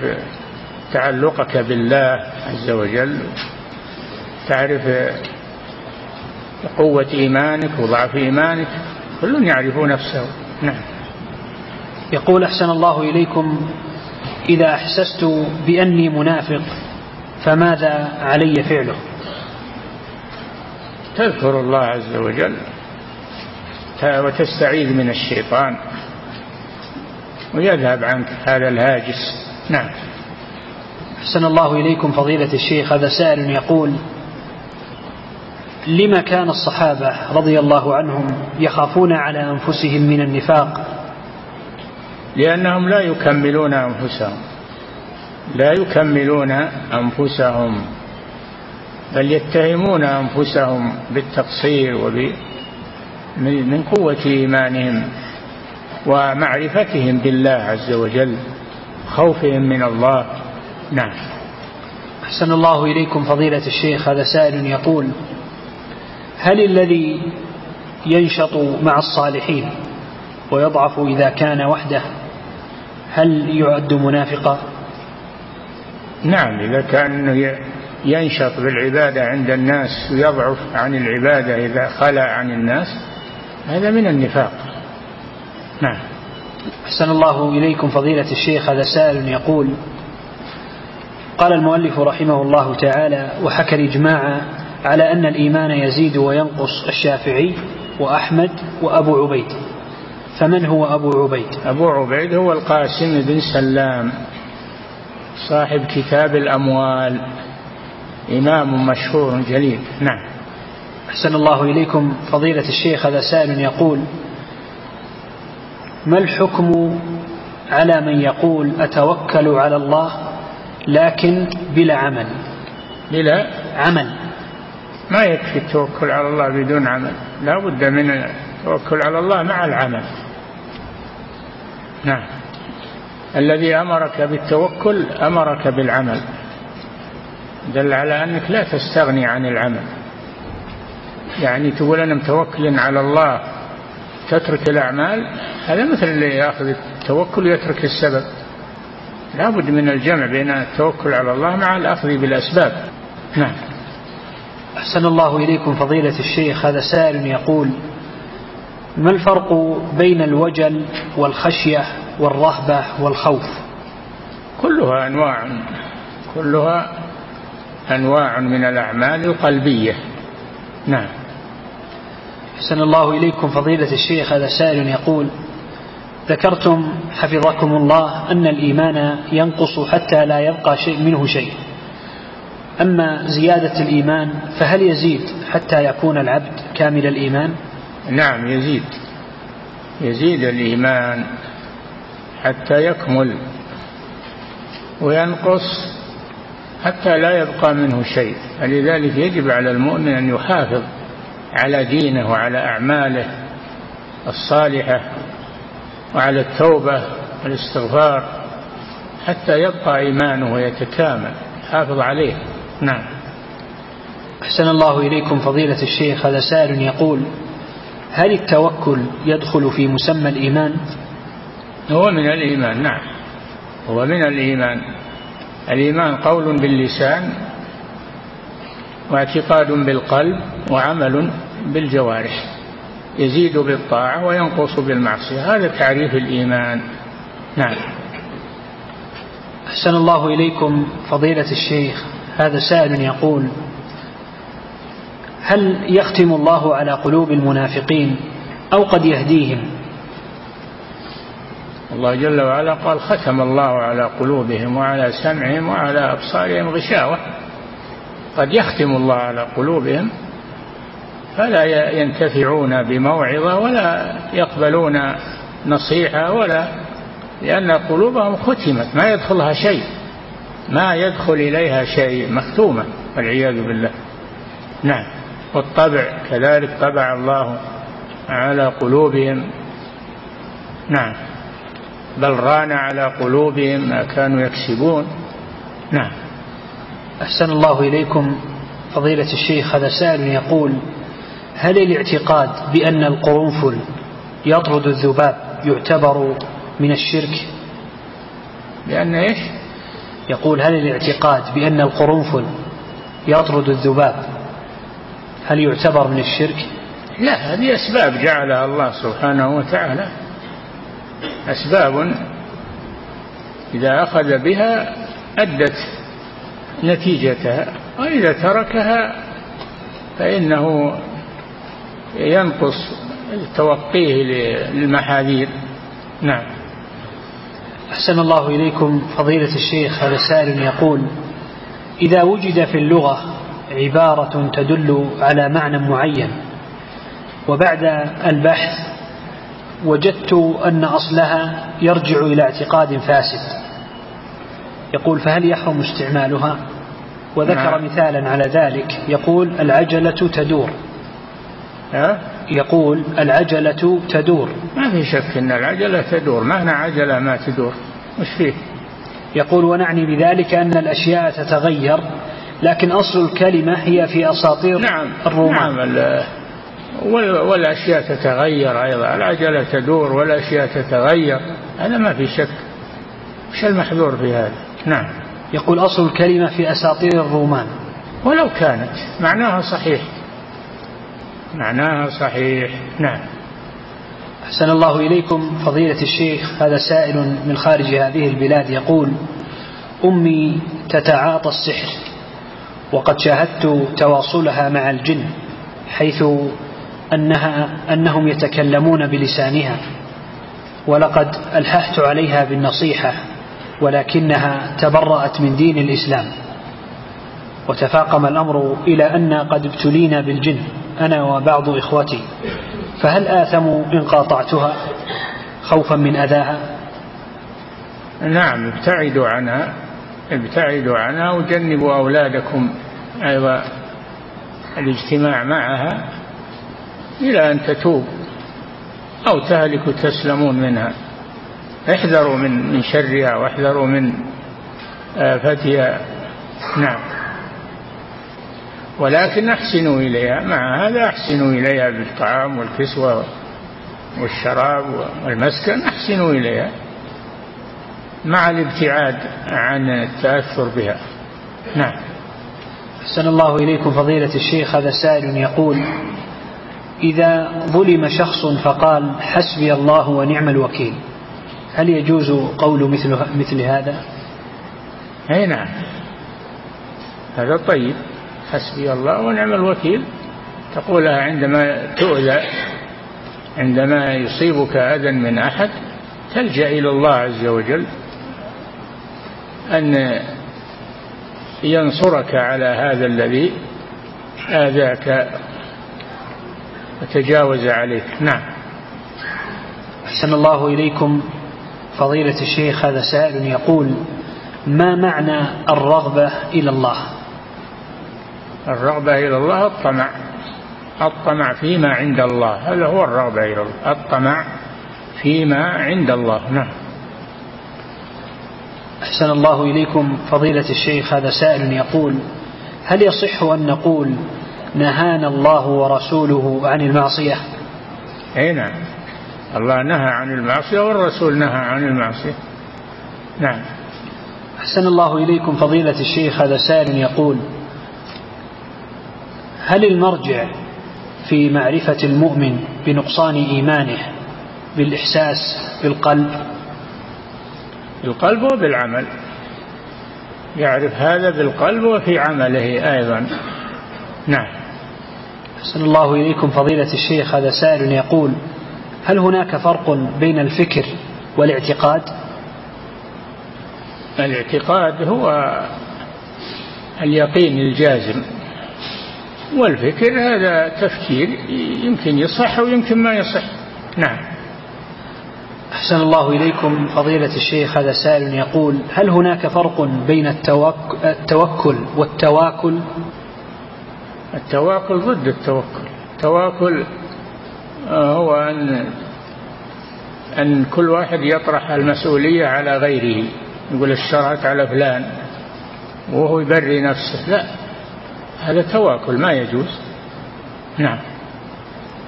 تعلقك بالله عز وجل تعرف قوة إيمانك وضعف إيمانك كل يعرف نفسه نعم. يقول أحسن الله إليكم إذا أحسست بأني منافق فماذا علي فعله؟ تذكر الله عز وجل وتستعيذ من الشيطان ويذهب عنك هذا الهاجس. نعم. أحسن الله إليكم فضيلة الشيخ. هذا سائل يقول لما كان الصحابة رضي الله عنهم يخافون على أنفسهم من النفاق؟ لأنهم لا يكملون أنفسهم. لا يكملون أنفسهم بل يتهمون أنفسهم بالتقصير وب من قوة إيمانهم ومعرفتهم بالله عز وجل خوفهم من الله. نعم. أحسن الله إليكم فضيلة الشيخ هذا سائل يقول هل الذي ينشط مع الصالحين ويضعف إذا كان وحده هل يعد منافقا؟ نعم إذا كان ينشط بالعبادة عند الناس ويضعف عن العبادة إذا خلى عن الناس هذا من النفاق. نعم. أحسن الله إليكم فضيلة الشيخ هذا سائل يقول قال المؤلف رحمه الله تعالى وحكى الإجماع على أن الإيمان يزيد وينقص الشافعي وأحمد وأبو عبيد. فمن هو أبو عبيد؟ أبو عبيد هو القاسم بن سلام صاحب كتاب الأموال إمام مشهور جليل. نعم. أحسن الله إليكم. فضيلة الشيخ هذا سائل يقول ما الحكم على من يقول أتوكل على الله لكن بلا عمل؟ بلا عمل. ما يكفي التوكل على الله بدون عمل. لا بد من التوكل على الله مع العمل. نعم. الذي أمرك بالتوكل أمرك بالعمل. دل على أنك لا تستغني عن العمل. يعني تقول أنا متوكل على الله تترك الأعمال هذا مثل اللي يأخذ التوكل ويترك السبب. لا بد من الجمع بين التوكل على الله مع الأخذ بالأسباب. نعم. أحسن الله إليكم فضيلة الشيخ هذا سائل يقول ما الفرق بين الوجل والخشية والرهبة والخوف؟ كلها أنواع كلها أنواع من الأعمال القلبية. نعم. أحسن الله إليكم فضيلة الشيخ هذا سائل يقول ذكرتم حفظكم الله أن الإيمان ينقص حتى لا يبقى شيء منه شيء. أما زيادة الإيمان فهل يزيد حتى يكون العبد كامل الإيمان؟ نعم يزيد. يزيد الإيمان حتى يكمل وينقص حتى لا يبقى منه شيء. فلذلك يجب على المؤمن أن يحافظ على دينه وعلى أعماله الصالحة وعلى التوبة والاستغفار حتى يبقى إيمانه ويتكامل. حافظ عليه. نعم. أحسن الله إليكم فضيلة الشيخ. هذا سائل يقول هل التوكل يدخل في مسمى الإيمان؟ هو من الإيمان نعم. هو من الإيمان. الإيمان قول باللسان واعتقاد بالقلب وعمل بالجوارح. يزيد بالطاعة وينقص بالمعصية. هذا تعريف الإيمان. نعم. أحسن الله إليكم فضيلة الشيخ. هذا سائل يقول هل يختم الله على قلوب المنافقين أو قد يهديهم؟ الله جل وعلا قال ختم الله على قلوبهم وعلى سمعهم وعلى أبصارهم غشاوة. قد يختم الله على قلوبهم فلا ينتفعون بموعظة ولا يقبلون نصيحة ولا لأن قلوبهم ختمت ما يدخلها شيء ما يدخل إليها شيء مختومة والعياذ بالله. نعم. والطبع كذلك طبع الله على قلوبهم. نعم. بل ران على قلوبهم ما كانوا يكسبون. نعم. أحسن الله إليكم. فضيلة الشيخ هذا سائل يقول هل الاعتقاد بأن القرنفل يطرد الذباب يعتبر من الشرك؟ لأن إيش؟ يقول هل الاعتقاد بأن القرنفل يطرد الذباب هل يعتبر من الشرك؟ لا هذه أسباب جعلها الله سبحانه وتعالى. أسباب إذا أخذ بها أدت نتيجتها وإذا تركها فإنه ينقص توقيه للمحاذير. نعم. أحسن الله إليكم فضيلة الشيخ هذا سائل يقول إذا وجد في اللغة عبارة تدل على معنى معين وبعد البحث وجدت أن أصلها يرجع إلى اعتقاد فاسد يقول فهل يحرم استعمالها؟ وذكر نعم. مثالا على ذلك. يقول العجلة تدور. ها؟ يقول العجلة تدور. ما في شك أن العجلة تدور. معنى عجلة ما تدور. وش فيه؟ يقول ونعني بذلك أن الأشياء تتغير لكن أصل الكلمة هي في أساطير نعم. الرومان. نعم والأشياء تتغير أيضا. العجلة تدور والأشياء تتغير. هذا ما في شك. وش المحذور في هذا؟ نعم. يقول أصل الكلمة في أساطير الرومان. ولو كانت. معناها صحيح. معناها صحيح. نعم. أحسن الله إليكم. فضيلة الشيخ هذا سائل من خارج هذه البلاد يقول أمي تتعاطى السحر وقد شاهدت تواصلها مع الجن حيث أنها أنهم يتكلمون بلسانها ولقد ألححت عليها بالنصيحة. ولكنها تبرأت من دين الإسلام. وتفاقم الأمر إلى أن قد ابتلينا بالجن أنا وبعض إخوتي. فهل آثم إن قاطعتها خوفا من أذاها؟ نعم ابتعدوا عنها ابتعدوا عنها وجنبوا أولادكم أيضا. الاجتماع معها إلى أن تتوب أو تهلك تسلمون منها. احذروا من من شرها واحذروا من آفتها نعم. ولكن أحسنوا إليها. مع هذا أحسنوا إليها بالطعام والكسوة والشراب والمسكن. أحسنوا إليها مع الابتعاد عن التأثر بها. نعم. أحسن الله إليكم فضيلة الشيخ. هذا سائل يقول إذا ظلم شخص فقال حسبي الله ونعم الوكيل. هل يجوز قول مثل مثل هذا؟ أي نعم. هذا طيب. حسبي الله ونعم الوكيل. تقولها عندما تؤذى عندما يصيبك أذى من أحد تلجأ إلى الله عز وجل أن ينصرك على هذا الذي آذاك وتجاوز عليك نعم. أحسن الله إليكم. فضيلة الشيخ هذا سائل يقول ما معنى الرغبة إلى الله؟ الرغبة إلى الله الطمع الطمع فيما عند الله هذا هو الرغبة إلى الله الطمع فيما عند الله نعم. أحسن الله إليكم. فضيلة الشيخ هذا سائل يقول هل يصح أن نقول نهانا الله ورسوله عن المعصية؟ أي نعم. الله نهى عن المعصية والرسول نهى عن المعصية. نعم. أحسن الله إليكم فضيلة الشيخ هذا سائل يقول هل المرجع في معرفة المؤمن بنقصان إيمانه بالإحساس بالقلب؟ بالقلب وبالعمل. يعرف هذا بالقلب وفي عمله أيضا. نعم. أحسن الله إليكم فضيلة الشيخ هذا سائل يقول هل هناك فرق بين الفكر والاعتقاد؟ الاعتقاد هو اليقين الجازم والفكر هذا تفكير يمكن يصح ويمكن ما يصح. نعم. أحسن الله إليكم فضيلة الشيخ هذا سائل يقول هل هناك فرق بين التوكل والتواكل؟ التواكل ضد التوكل. التواكل هو أن أن كل واحد يطرح المسؤولية على غيره. يقول اشترك على فلان. وهو يبري نفسه. لا هذا تواكل ما يجوز. نعم.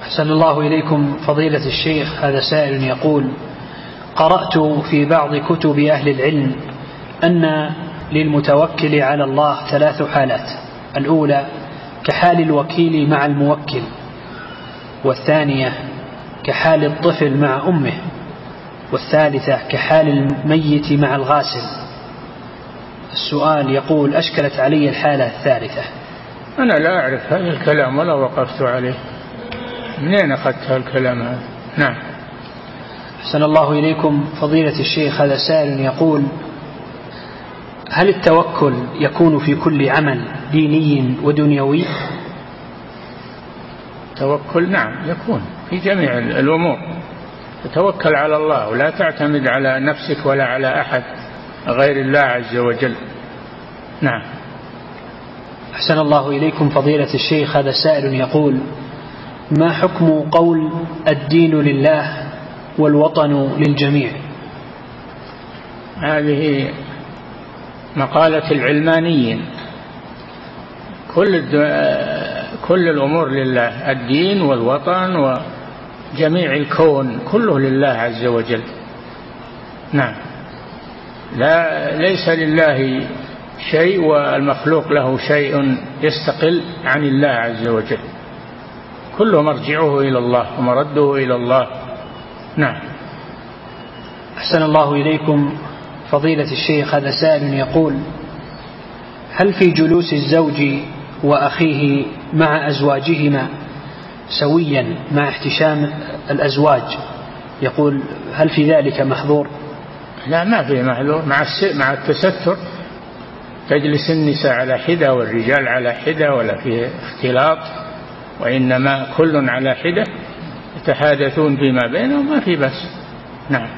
أحسن الله إليكم فضيلة الشيخ. هذا سائل يقول قرأت في بعض كتب أهل العلم أن للمتوكل على الله ثلاث حالات. الأولى كحال الوكيل مع الموكل. والثانية كحال الطفل مع أمه والثالثة كحال الميت مع الغاسل. السؤال يقول أشكلت علي الحالة الثالثة؟ أنا لا أعرف هذا الكلام ولا وقفت عليه. منين أخذت هالكلام هذا؟ نعم. أحسن الله إليكم. فضيلة الشيخ هذا سائل يقول هل التوكل يكون في كل عمل ديني ودنيوي؟ التوكل نعم يكون في جميع الأمور. تتوكل على الله ولا تعتمد على نفسك ولا على أحد غير الله عز وجل. نعم. أحسن الله إليكم فضيلة الشيخ هذا سائل يقول ما حكم قول الدين لله والوطن للجميع؟ هذه مقالة العلمانيين. كل كل الأمور لله الدين والوطن وجميع الكون كله لله عز وجل. نعم. لا ليس لله شيء والمخلوق له شيء يستقل عن الله عز وجل. كله مرجعه إلى الله ومرده إلى الله. نعم. أحسن الله إليكم. فضيلة الشيخ هذا سائل يقول هل في جلوس الزوج وأخيه مع أزواجهما سويا مع احتشام الأزواج. يقول هل في ذلك محظور؟ لا ما في محظور. مع مع التستر تجلس النساء على حدة والرجال على حدة ولا في اختلاط وإنما كل على حدة يتحادثون فيما بينهم ما في بس. نعم.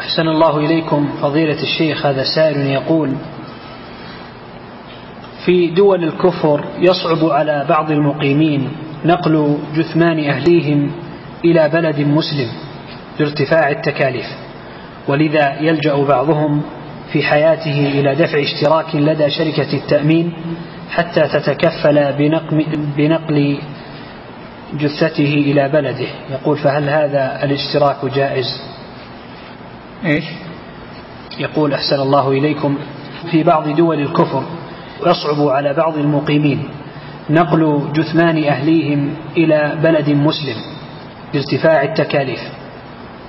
أحسن الله إليكم فضيلة الشيخ هذا سائل يقول في دول الكفر يصعب على بعض المقيمين نقل جثمان أهليهم إلى بلد مسلم لارتفاع التكاليف ولذا يلجأ بعضهم في حياته إلى دفع اشتراك لدى شركة التأمين حتى تتكفل بنقل جثته إلى بلده. يقول فهل هذا الاشتراك جائز؟ إيش؟ يقول أحسن الله إليكم. في بعض دول الكفر يصعب على بعض المقيمين. نقل جثمان أهليهم إلى بلد مسلم لارتفاع التكاليف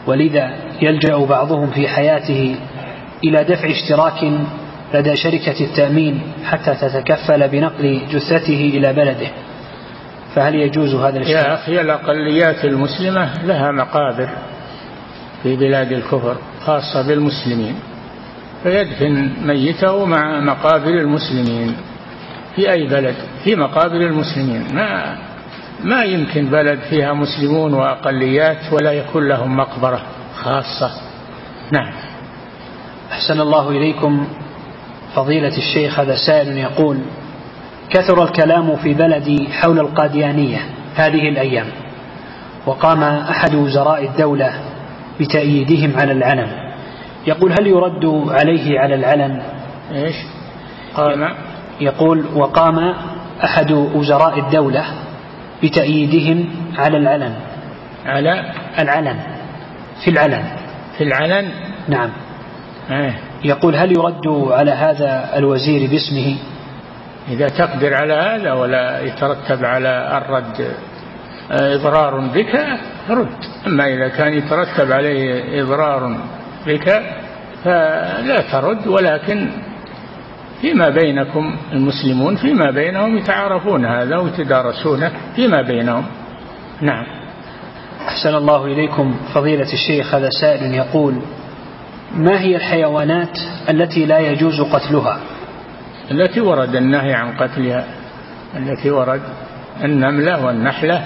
ولذا يلجأ بعضهم في حياته إلى دفع اشتراك لدى شركة التأمين حتى تتكفل بنقل جثته إلى بلده. فهل يجوز هذا الاشتراك؟ يا أخي الأقليات المسلمة لها مقابر في بلاد الكفر خاصة بالمسلمين. فيدفن ميته مع مقابر المسلمين في أي بلد؟ في مقابر المسلمين. ما ما يمكن بلد فيها مسلمون وأقليات ولا يكون لهم مقبرة خاصة. نعم. أحسن الله إليكم فضيلة الشيخ. هذا سائل يقول كثر الكلام في بلدي حول القاديانية هذه الأيام وقام أحد وزراء الدولة بتأييدهم على العلم. يقول هل يرد عليه على العلم إيش؟ قام يقول وقام أحد وزراء الدولة بتأييدهم على العلن. على؟ العلن. في العلن. في العلن؟ نعم. آه. يقول هل يرد على هذا الوزير باسمه؟ إذا تقدر على هذا ولا يترتب على الرد إضرار بك رد. أما إذا كان يترتب عليه إضرار بك فلا ترد ولكن فيما بينكم المسلمون فيما بينهم يتعارفون هذا ويتدارسونه فيما بينهم. نعم. أحسن الله إليكم فضيلة الشيخ هذا سائل يقول ما هي الحيوانات التي لا يجوز قتلها؟ التي ورد النهي عن قتلها التي ورد النملة والنحلة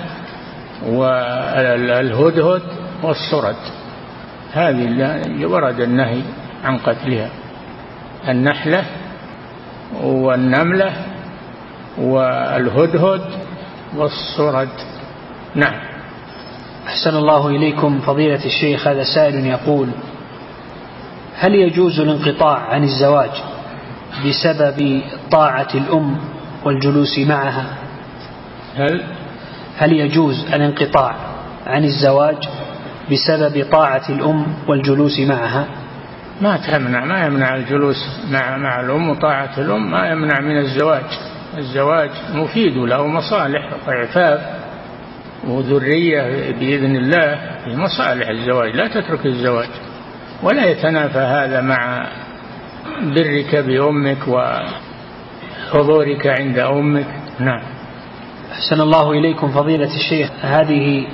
والهدهد والصرد هذه ورد النهي عن قتلها. النحلة والنملة والهدهد والصرد. نعم. أحسن الله إليكم فضيلة الشيخ هذا سائل يقول هل يجوز الانقطاع عن الزواج بسبب طاعة الأم والجلوس معها؟ هل؟ هل يجوز الانقطاع عن الزواج بسبب طاعة الأم والجلوس معها. ما تمنع ما يمنع الجلوس مع مع الأم وطاعة الأم ما يمنع من الزواج. الزواج مفيد له مصالح وإعفاف وذرية بإذن الله في مصالح الزواج. لا تترك الزواج ولا يتنافى هذا مع برك بأمك وحضورك عند أمك. نعم. أحسن الله إليكم فضيلة الشيخ. هذه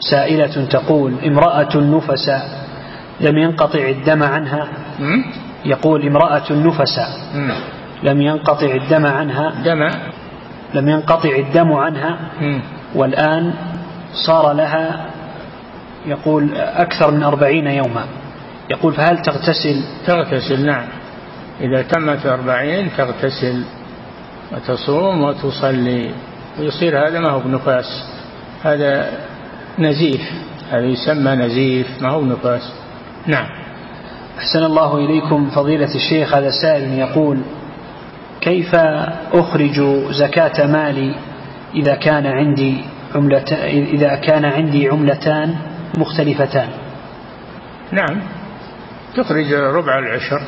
سائلة تقول امرأة نفساء لم ينقطع الدم عنها؟ يقول امرأة نفساء لم ينقطع الدم عنها؟ دم. لم ينقطع الدم عنها؟ والآن صار لها يقول أكثر من أربعين يوما. يقول فهل تغتسل؟ تغتسل نعم. إذا تمت أربعين تغتسل وتصوم وتصلي. ويصير هذا ما هو بنفاس. هذا نزيف. هذا يسمى نزيف. ما هو نفاس نعم. أحسن الله إليكم فضيلة الشيخ. هذا سائل يقول كيف أخرج زكاة مالي إذا كان عندي عملة إذا كان عندي عملتان مختلفتان؟ نعم. تخرج ربع العشر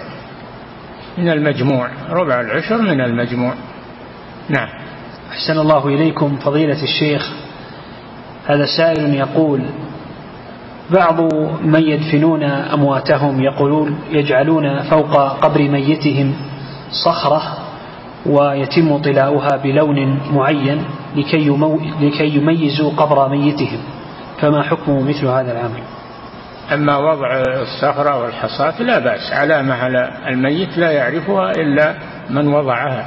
من المجموع. ربع العشر من المجموع. نعم. أحسن الله إليكم فضيلة الشيخ. هذا سائل يقول بعض من يدفنون أمواتهم يقولون يجعلون فوق قبر ميتهم صخرة ويتم طلاؤها بلون معين لكي, يمو لكي يميزوا قبر ميتهم. فما حكم مثل هذا العمل؟ أما وضع الصخرة والحصاة لا بأس علامة على الميت لا يعرفها إلا من وضعها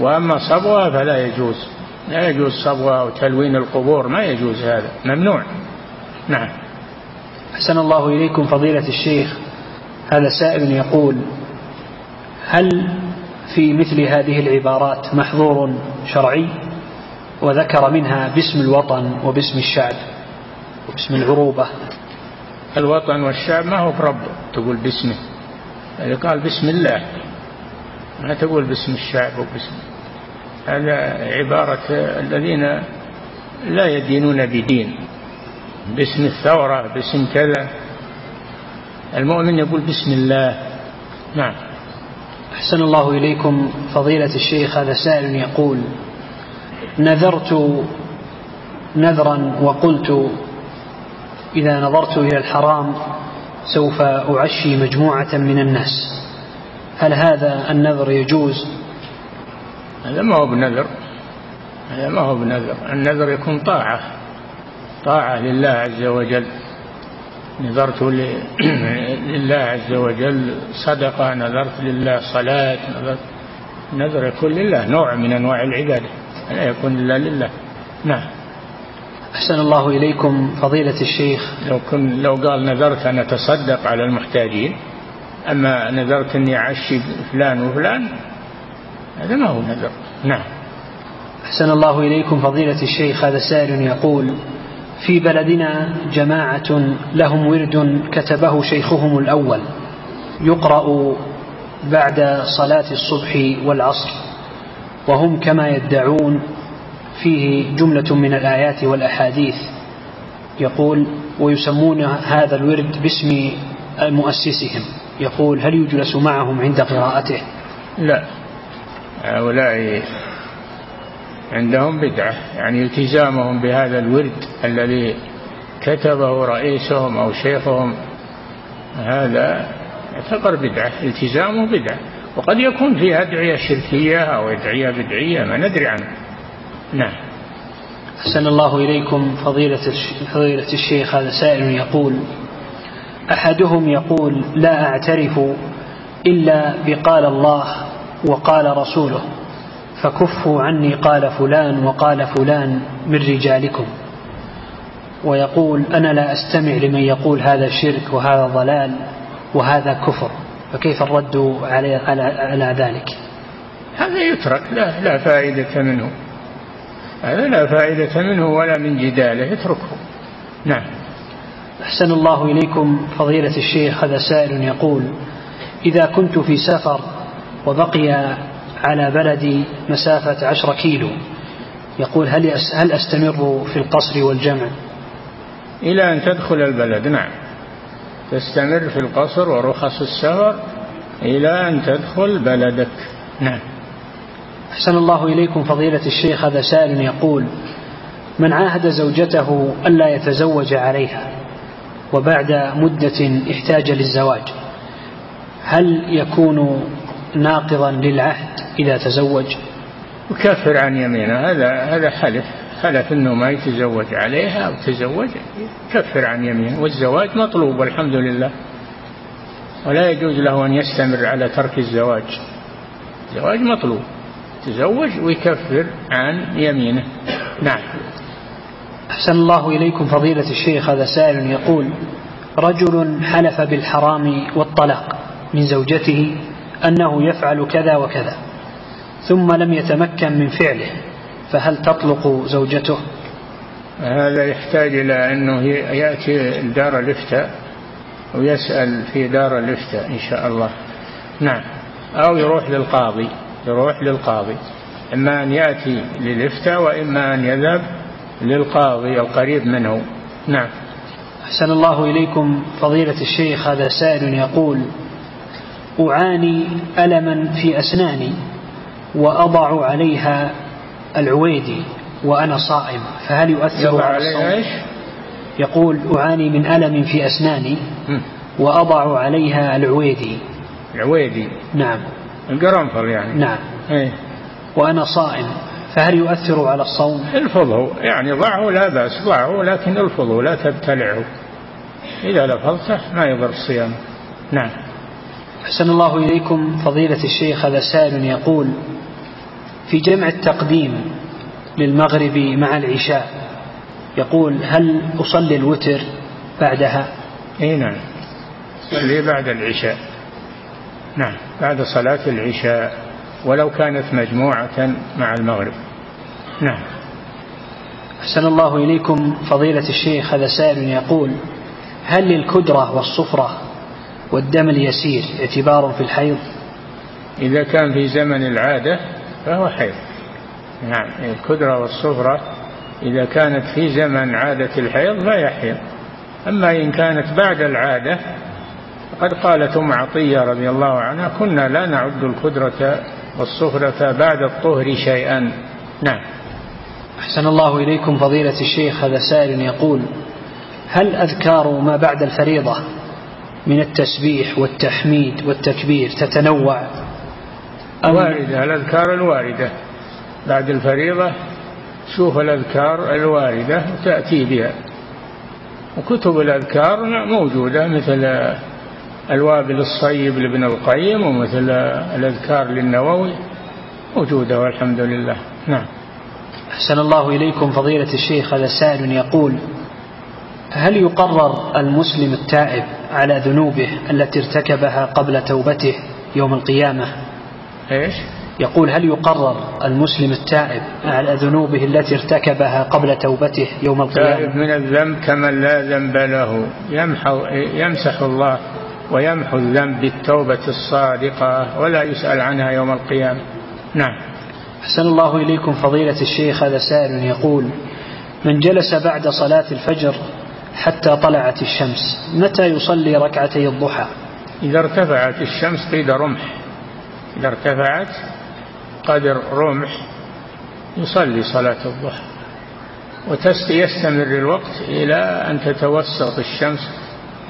وأما صبغها فلا يجوز. لا يجوز صبغها وتلوين القبور ما يجوز هذا ممنوع. نعم. أحسن الله إليكم فضيلة الشيخ. هذا سائل يقول هل في مثل هذه العبارات محظور شرعي؟ وذكر منها باسم الوطن وباسم الشعب وباسم العروبة. الوطن والشعب ما هو برب تقول باسمه. اللي قال بسم الله ما تقول باسم الشعب وباسم هذا عبارة الذين لا يدينون بدين. باسم الثورة باسم كذا. المؤمن يقول بسم الله. نعم. أحسن الله إليكم فضيلة الشيخ هذا سائل يقول نذرت نذرا وقلت إذا نظرت إلى الحرام سوف أعشي مجموعة من الناس. هل هذا النذر يجوز؟ هذا ما هو بنذر. هذا ما هو بنذر. النذر يكون طاعة. طاعة لله عز وجل. نذرت لله عز وجل. صدقة نذرت لله صلاة نذرت. نذر يكون لله نوع من أنواع العبادة. لا يكون إلا لله. نعم. أحسن الله إليكم فضيلة الشيخ. لو كن لو قال نذرت أن أتصدق على المحتاجين أما نذرت أني أعشي فلان وفلان هذا ما هو نذر. نعم. أحسن الله إليكم فضيلة الشيخ هذا سائل يقول في بلدنا جماعة لهم ورد كتبه شيخهم الأول يقرأ بعد صلاة الصبح والعصر وهم كما يدعون فيه جملة من الآيات والأحاديث يقول ويسمون هذا الورد باسم مؤسسهم يقول هل يجلس معهم عند قراءته؟ لا. هؤلاء عندهم بدعة يعني التزامهم بهذا الورد الذي كتبه رئيسهم أو شيخهم هذا يعتبر بدعة التزامه بدعة. وقد يكون فيها أدعية شركية أو أدعية بدعية ما ندري عنه. نعم. أحسن الله إليكم فضيلة فضيلة الشيخ هذا سائل يقول أحدهم يقول لا أعترف إلا بقال الله وقال رسوله فكفوا عني قال فلان وقال فلان من رجالكم ويقول أنا لا أستمع لمن يقول هذا شرك وهذا ضلال وهذا كفر فكيف الرد على, على, على ذلك؟ هذا يترك لا, لا فائدة منه. هذا لا فائدة منه ولا من جداله اتركه نعم. أحسن الله إليكم فضيلة الشيخ هذا سائل يقول إذا كنت في سفر وبقي على بلدي مسافة عشر كيلو. يقول هل هل أستمر في القصر والجمع؟ إلى أن تدخل البلد نعم. تستمر في القصر ورخص السفر إلى أن تدخل بلدك. نعم. أحسن الله إليكم فضيلة الشيخ. هذا سائل يقول من عاهد زوجته ألا يتزوج عليها وبعد مدة احتاج للزواج هل يكون ناقضا للعهد إذا تزوج. يكفر عن يمينه هذا هذا حلف. حلف إنه ما يتزوج عليها أو تزوج كفر عن يمينه والزواج مطلوب والحمد لله. ولا يجوز له أن يستمر على ترك الزواج. الزواج مطلوب. تزوج ويكفر عن يمينه. نعم. أحسن الله إليكم فضيلة الشيخ. هذا سائل يقول رجل حلف بالحرام والطلاق من زوجته أنه يفعل كذا وكذا ثم لم يتمكن من فعله فهل تطلق زوجته؟ هذا يحتاج إلى أنه يأتي دار الإفتاء ويسأل في دار الإفتاء إن شاء الله. نعم. أو يروح للقاضي يروح للقاضي. إما أن يأتي للإفتاء وإما أن يذهب للقاضي القريب منه. نعم. أحسن الله إليكم فضيلة الشيخ هذا سائل يقول أعاني ألما في أسناني وأضع عليها العويدي وأنا صائم فهل يؤثر على الصوم؟ يقول أعاني من ألم في أسناني وأضع عليها العويدي العويدي نعم. القرنفل يعني. نعم. إيه. وأنا صائم فهل يؤثر على الصوم؟ الفظه يعني ضعه لا بأس ضعه لكن الفظه لا تبتلعه. إذا لفظته ما يضر الصيام. نعم. أحسن الله إليكم فضيلة الشيخ هذا سائل يقول في جمع التقديم للمغرب مع العشاء يقول هل أصلي الوتر بعدها؟ إي نعم. صلي بعد العشاء. نعم بعد صلاة العشاء ولو كانت مجموعة مع المغرب. نعم. أحسن الله إليكم فضيلة الشيخ هذا سائل يقول هل للكدرة والصفرة والدم اليسير اعتبار في الحيض. إذا كان في زمن العادة فهو حيض. نعم الكدرة والصفرة إذا كانت في زمن عادة الحيض لا يحيض أما إن كانت بعد العادة فقد قالت أم عطية رضي الله عنها كنا لا نعد الكدرة والصفرة بعد الطهر شيئا. نعم. أحسن الله إليكم فضيلة الشيخ هذا سائل يقول هل أذكار ما بعد الفريضة من التسبيح والتحميد والتكبير تتنوع. واردة الأذكار الواردة. بعد الفريضة شوف الأذكار الواردة وتأتي بها. وكتب الأذكار موجودة مثل الوابل الصيب لابن القيم ومثل الأذكار للنووي. موجودة والحمد لله. نعم. أحسن الله إليكم فضيلة الشيخ هذا سائل يقول هل يقرر المسلم التائب على ذنوبه التي ارتكبها قبل توبته يوم القيامة؟ إيش؟ يقول هل يقرر المسلم التائب على ذنوبه التي ارتكبها قبل توبته يوم القيامة؟ تائب من الذنب كمن لا ذنب له. يمحو يمسح الله ويمحو الذنب بالتوبة الصادقة ولا يسأل عنها يوم القيامة. نعم. أحسن الله إليكم فضيلة الشيخ هذا سائل يقول من جلس بعد صلاة الفجر حتى طلعت الشمس. متى يصلي ركعتي الضحى؟ إذا ارتفعت الشمس قيد رمح. إذا ارتفعت قدر رمح يصلي صلاة الضحى. ويستمر الوقت إلى أن تتوسط الشمس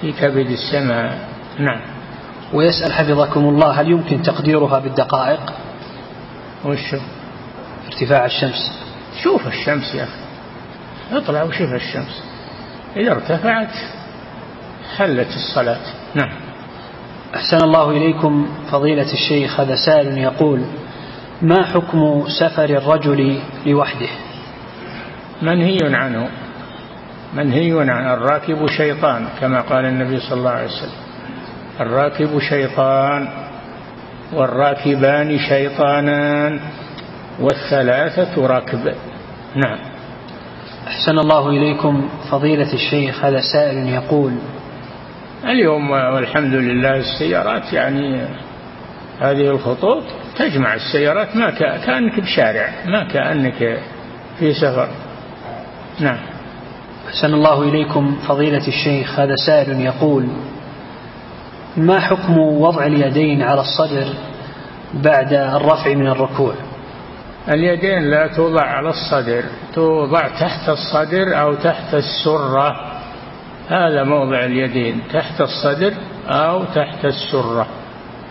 في كبد السماء. نعم. ويسأل حفظكم الله هل يمكن تقديرها بالدقائق؟ وشو ارتفاع الشمس. شوف الشمس يا أخي. اطلع وشوف الشمس. إذا ارتفعت حلت الصلاة. نعم. أحسن الله إليكم فضيلة الشيخ هذا سائل يقول ما حكم سفر الرجل لوحده؟ منهي عنه. منهي عن الراكب شيطان كما قال النبي صلى الله عليه وسلم. الراكب شيطان والراكبان شيطانان والثلاثة ركب نعم. أحسن الله إليكم فضيلة الشيخ هذا سائل يقول اليوم والحمد لله السيارات يعني هذه الخطوط تجمع السيارات ما كأنك بشارع ما كأنك في سفر. نعم. أحسن الله إليكم فضيلة الشيخ هذا سائل يقول ما حكم وضع اليدين على الصدر بعد الرفع من الركوع؟ اليدين لا توضع على الصدر توضع تحت الصدر أو تحت السرة. هذا موضع اليدين تحت الصدر أو تحت السرة.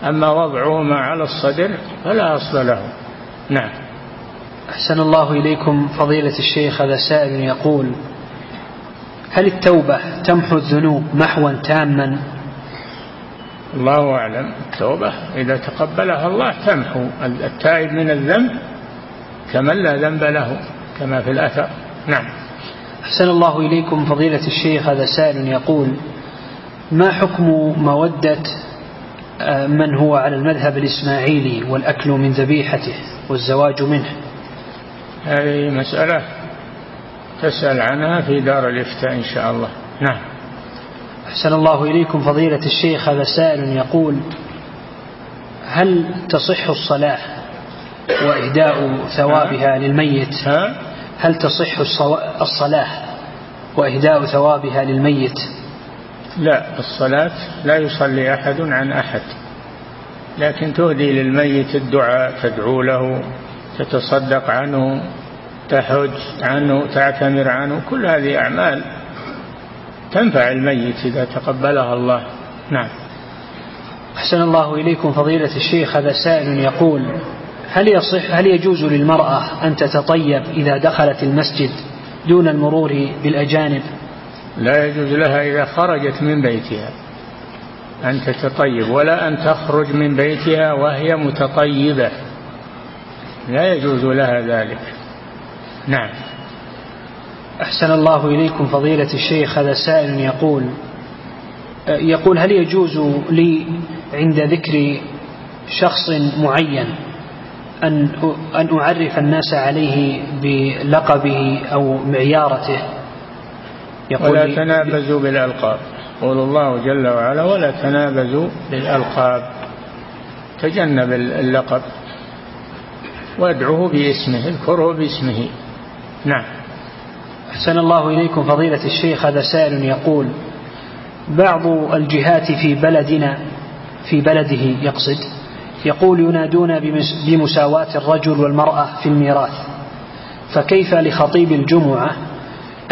أما وضعهما على الصدر فلا أصل له. نعم. أحسن الله إليكم فضيلة الشيخ هذا سائل يقول هل التوبة تمحو الذنوب محوا تاما؟ الله أعلم. التوبة إذا تقبلها الله تمحو. التائب من الذنب كمن لا ذنب له كما في الأثر. نعم. أحسن الله إليكم فضيلة الشيخ هذا سائل يقول ما حكم مودة آه، من هو على المذهب الإسماعيلي والأكل من ذبيحته والزواج منه؟ هذه مسألة تسأل عنها في دار الإفتاء إن شاء الله. نعم. أحسن الله إليكم فضيلة الشيخ هذا سائل يقول هل تصح الصلاة وإهداء ثوابها للميت. هل تصح الصلاة وإهداء ثوابها للميت؟ لا الصلاة لا يصلي أحد عن أحد. لكن تهدي للميت الدعاء تدعو له تتصدق عنه تحج عنه تعتمر عنه. كل هذه أعمال تنفع الميت إذا تقبلها الله. نعم. أحسن الله إليكم فضيلة الشيخ. هذا سائل يقول هل يصح هل يجوز للمرأة أن تتطيب إذا دخلت المسجد دون المرور بالأجانب؟ لا يجوز لها إذا خرجت من بيتها أن تتطيب ولا أن تخرج من بيتها وهي متطيبة. لا يجوز لها ذلك. نعم. أحسن الله إليكم فضيلة الشيخ هذا سائل يقول يقول هل يجوز لي عند ذكر شخص معين أن أن أعرف الناس عليه بلقبه أو معيارته. يقول ولا تنابزوا بالألقاب. يقول الله جل وعلا ولا تنابزوا بالألقاب. تجنب اللقب. وادعوه باسمه اذكره باسمه. نعم. أحسن الله إليكم فضيلة الشيخ هذا سائل يقول بعض الجهات في بلدنا في بلده يقصد يقول ينادون بمساواة الرجل والمرأة في الميراث فكيف لخطيب الجمعة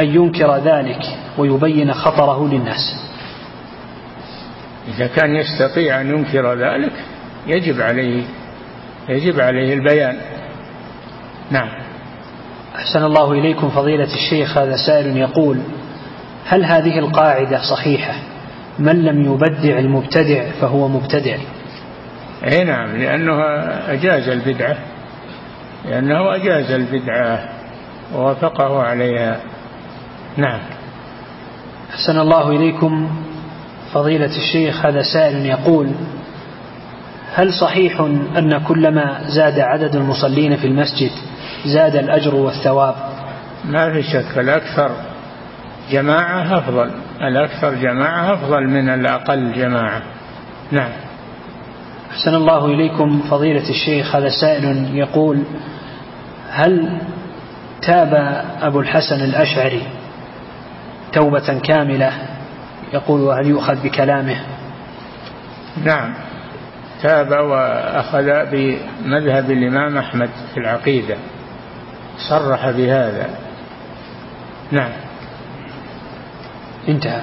أن ينكر ذلك ويبين خطره للناس؟ إذا كان يستطيع أن ينكر ذلك يجب عليه يجب عليه البيان. نعم. أحسن الله إليكم فضيلة الشيخ هذا سائل يقول هل هذه القاعدة صحيحة؟ من لم يبدع المبتدع فهو مبتدع. اي نعم لأنه أجاز البدعة لأنه أجاز البدعة ووافقه عليها. نعم. أحسن الله إليكم فضيلة الشيخ هذا سائل يقول هل صحيح أن كلما زاد عدد المصلين في المسجد زاد الأجر والثواب؟ ما في شك الأكثر جماعة أفضل الأكثر جماعة أفضل من الأقل جماعة. نعم. أحسن الله إليكم فضيلة الشيخ. هذا سائل يقول هل تاب أبو الحسن الأشعري توبة كاملة؟ يقول وهل يؤخذ بكلامه؟ نعم. تاب وأخذ بمذهب الإمام أحمد في العقيدة. صرح بهذا. نعم. انتهى.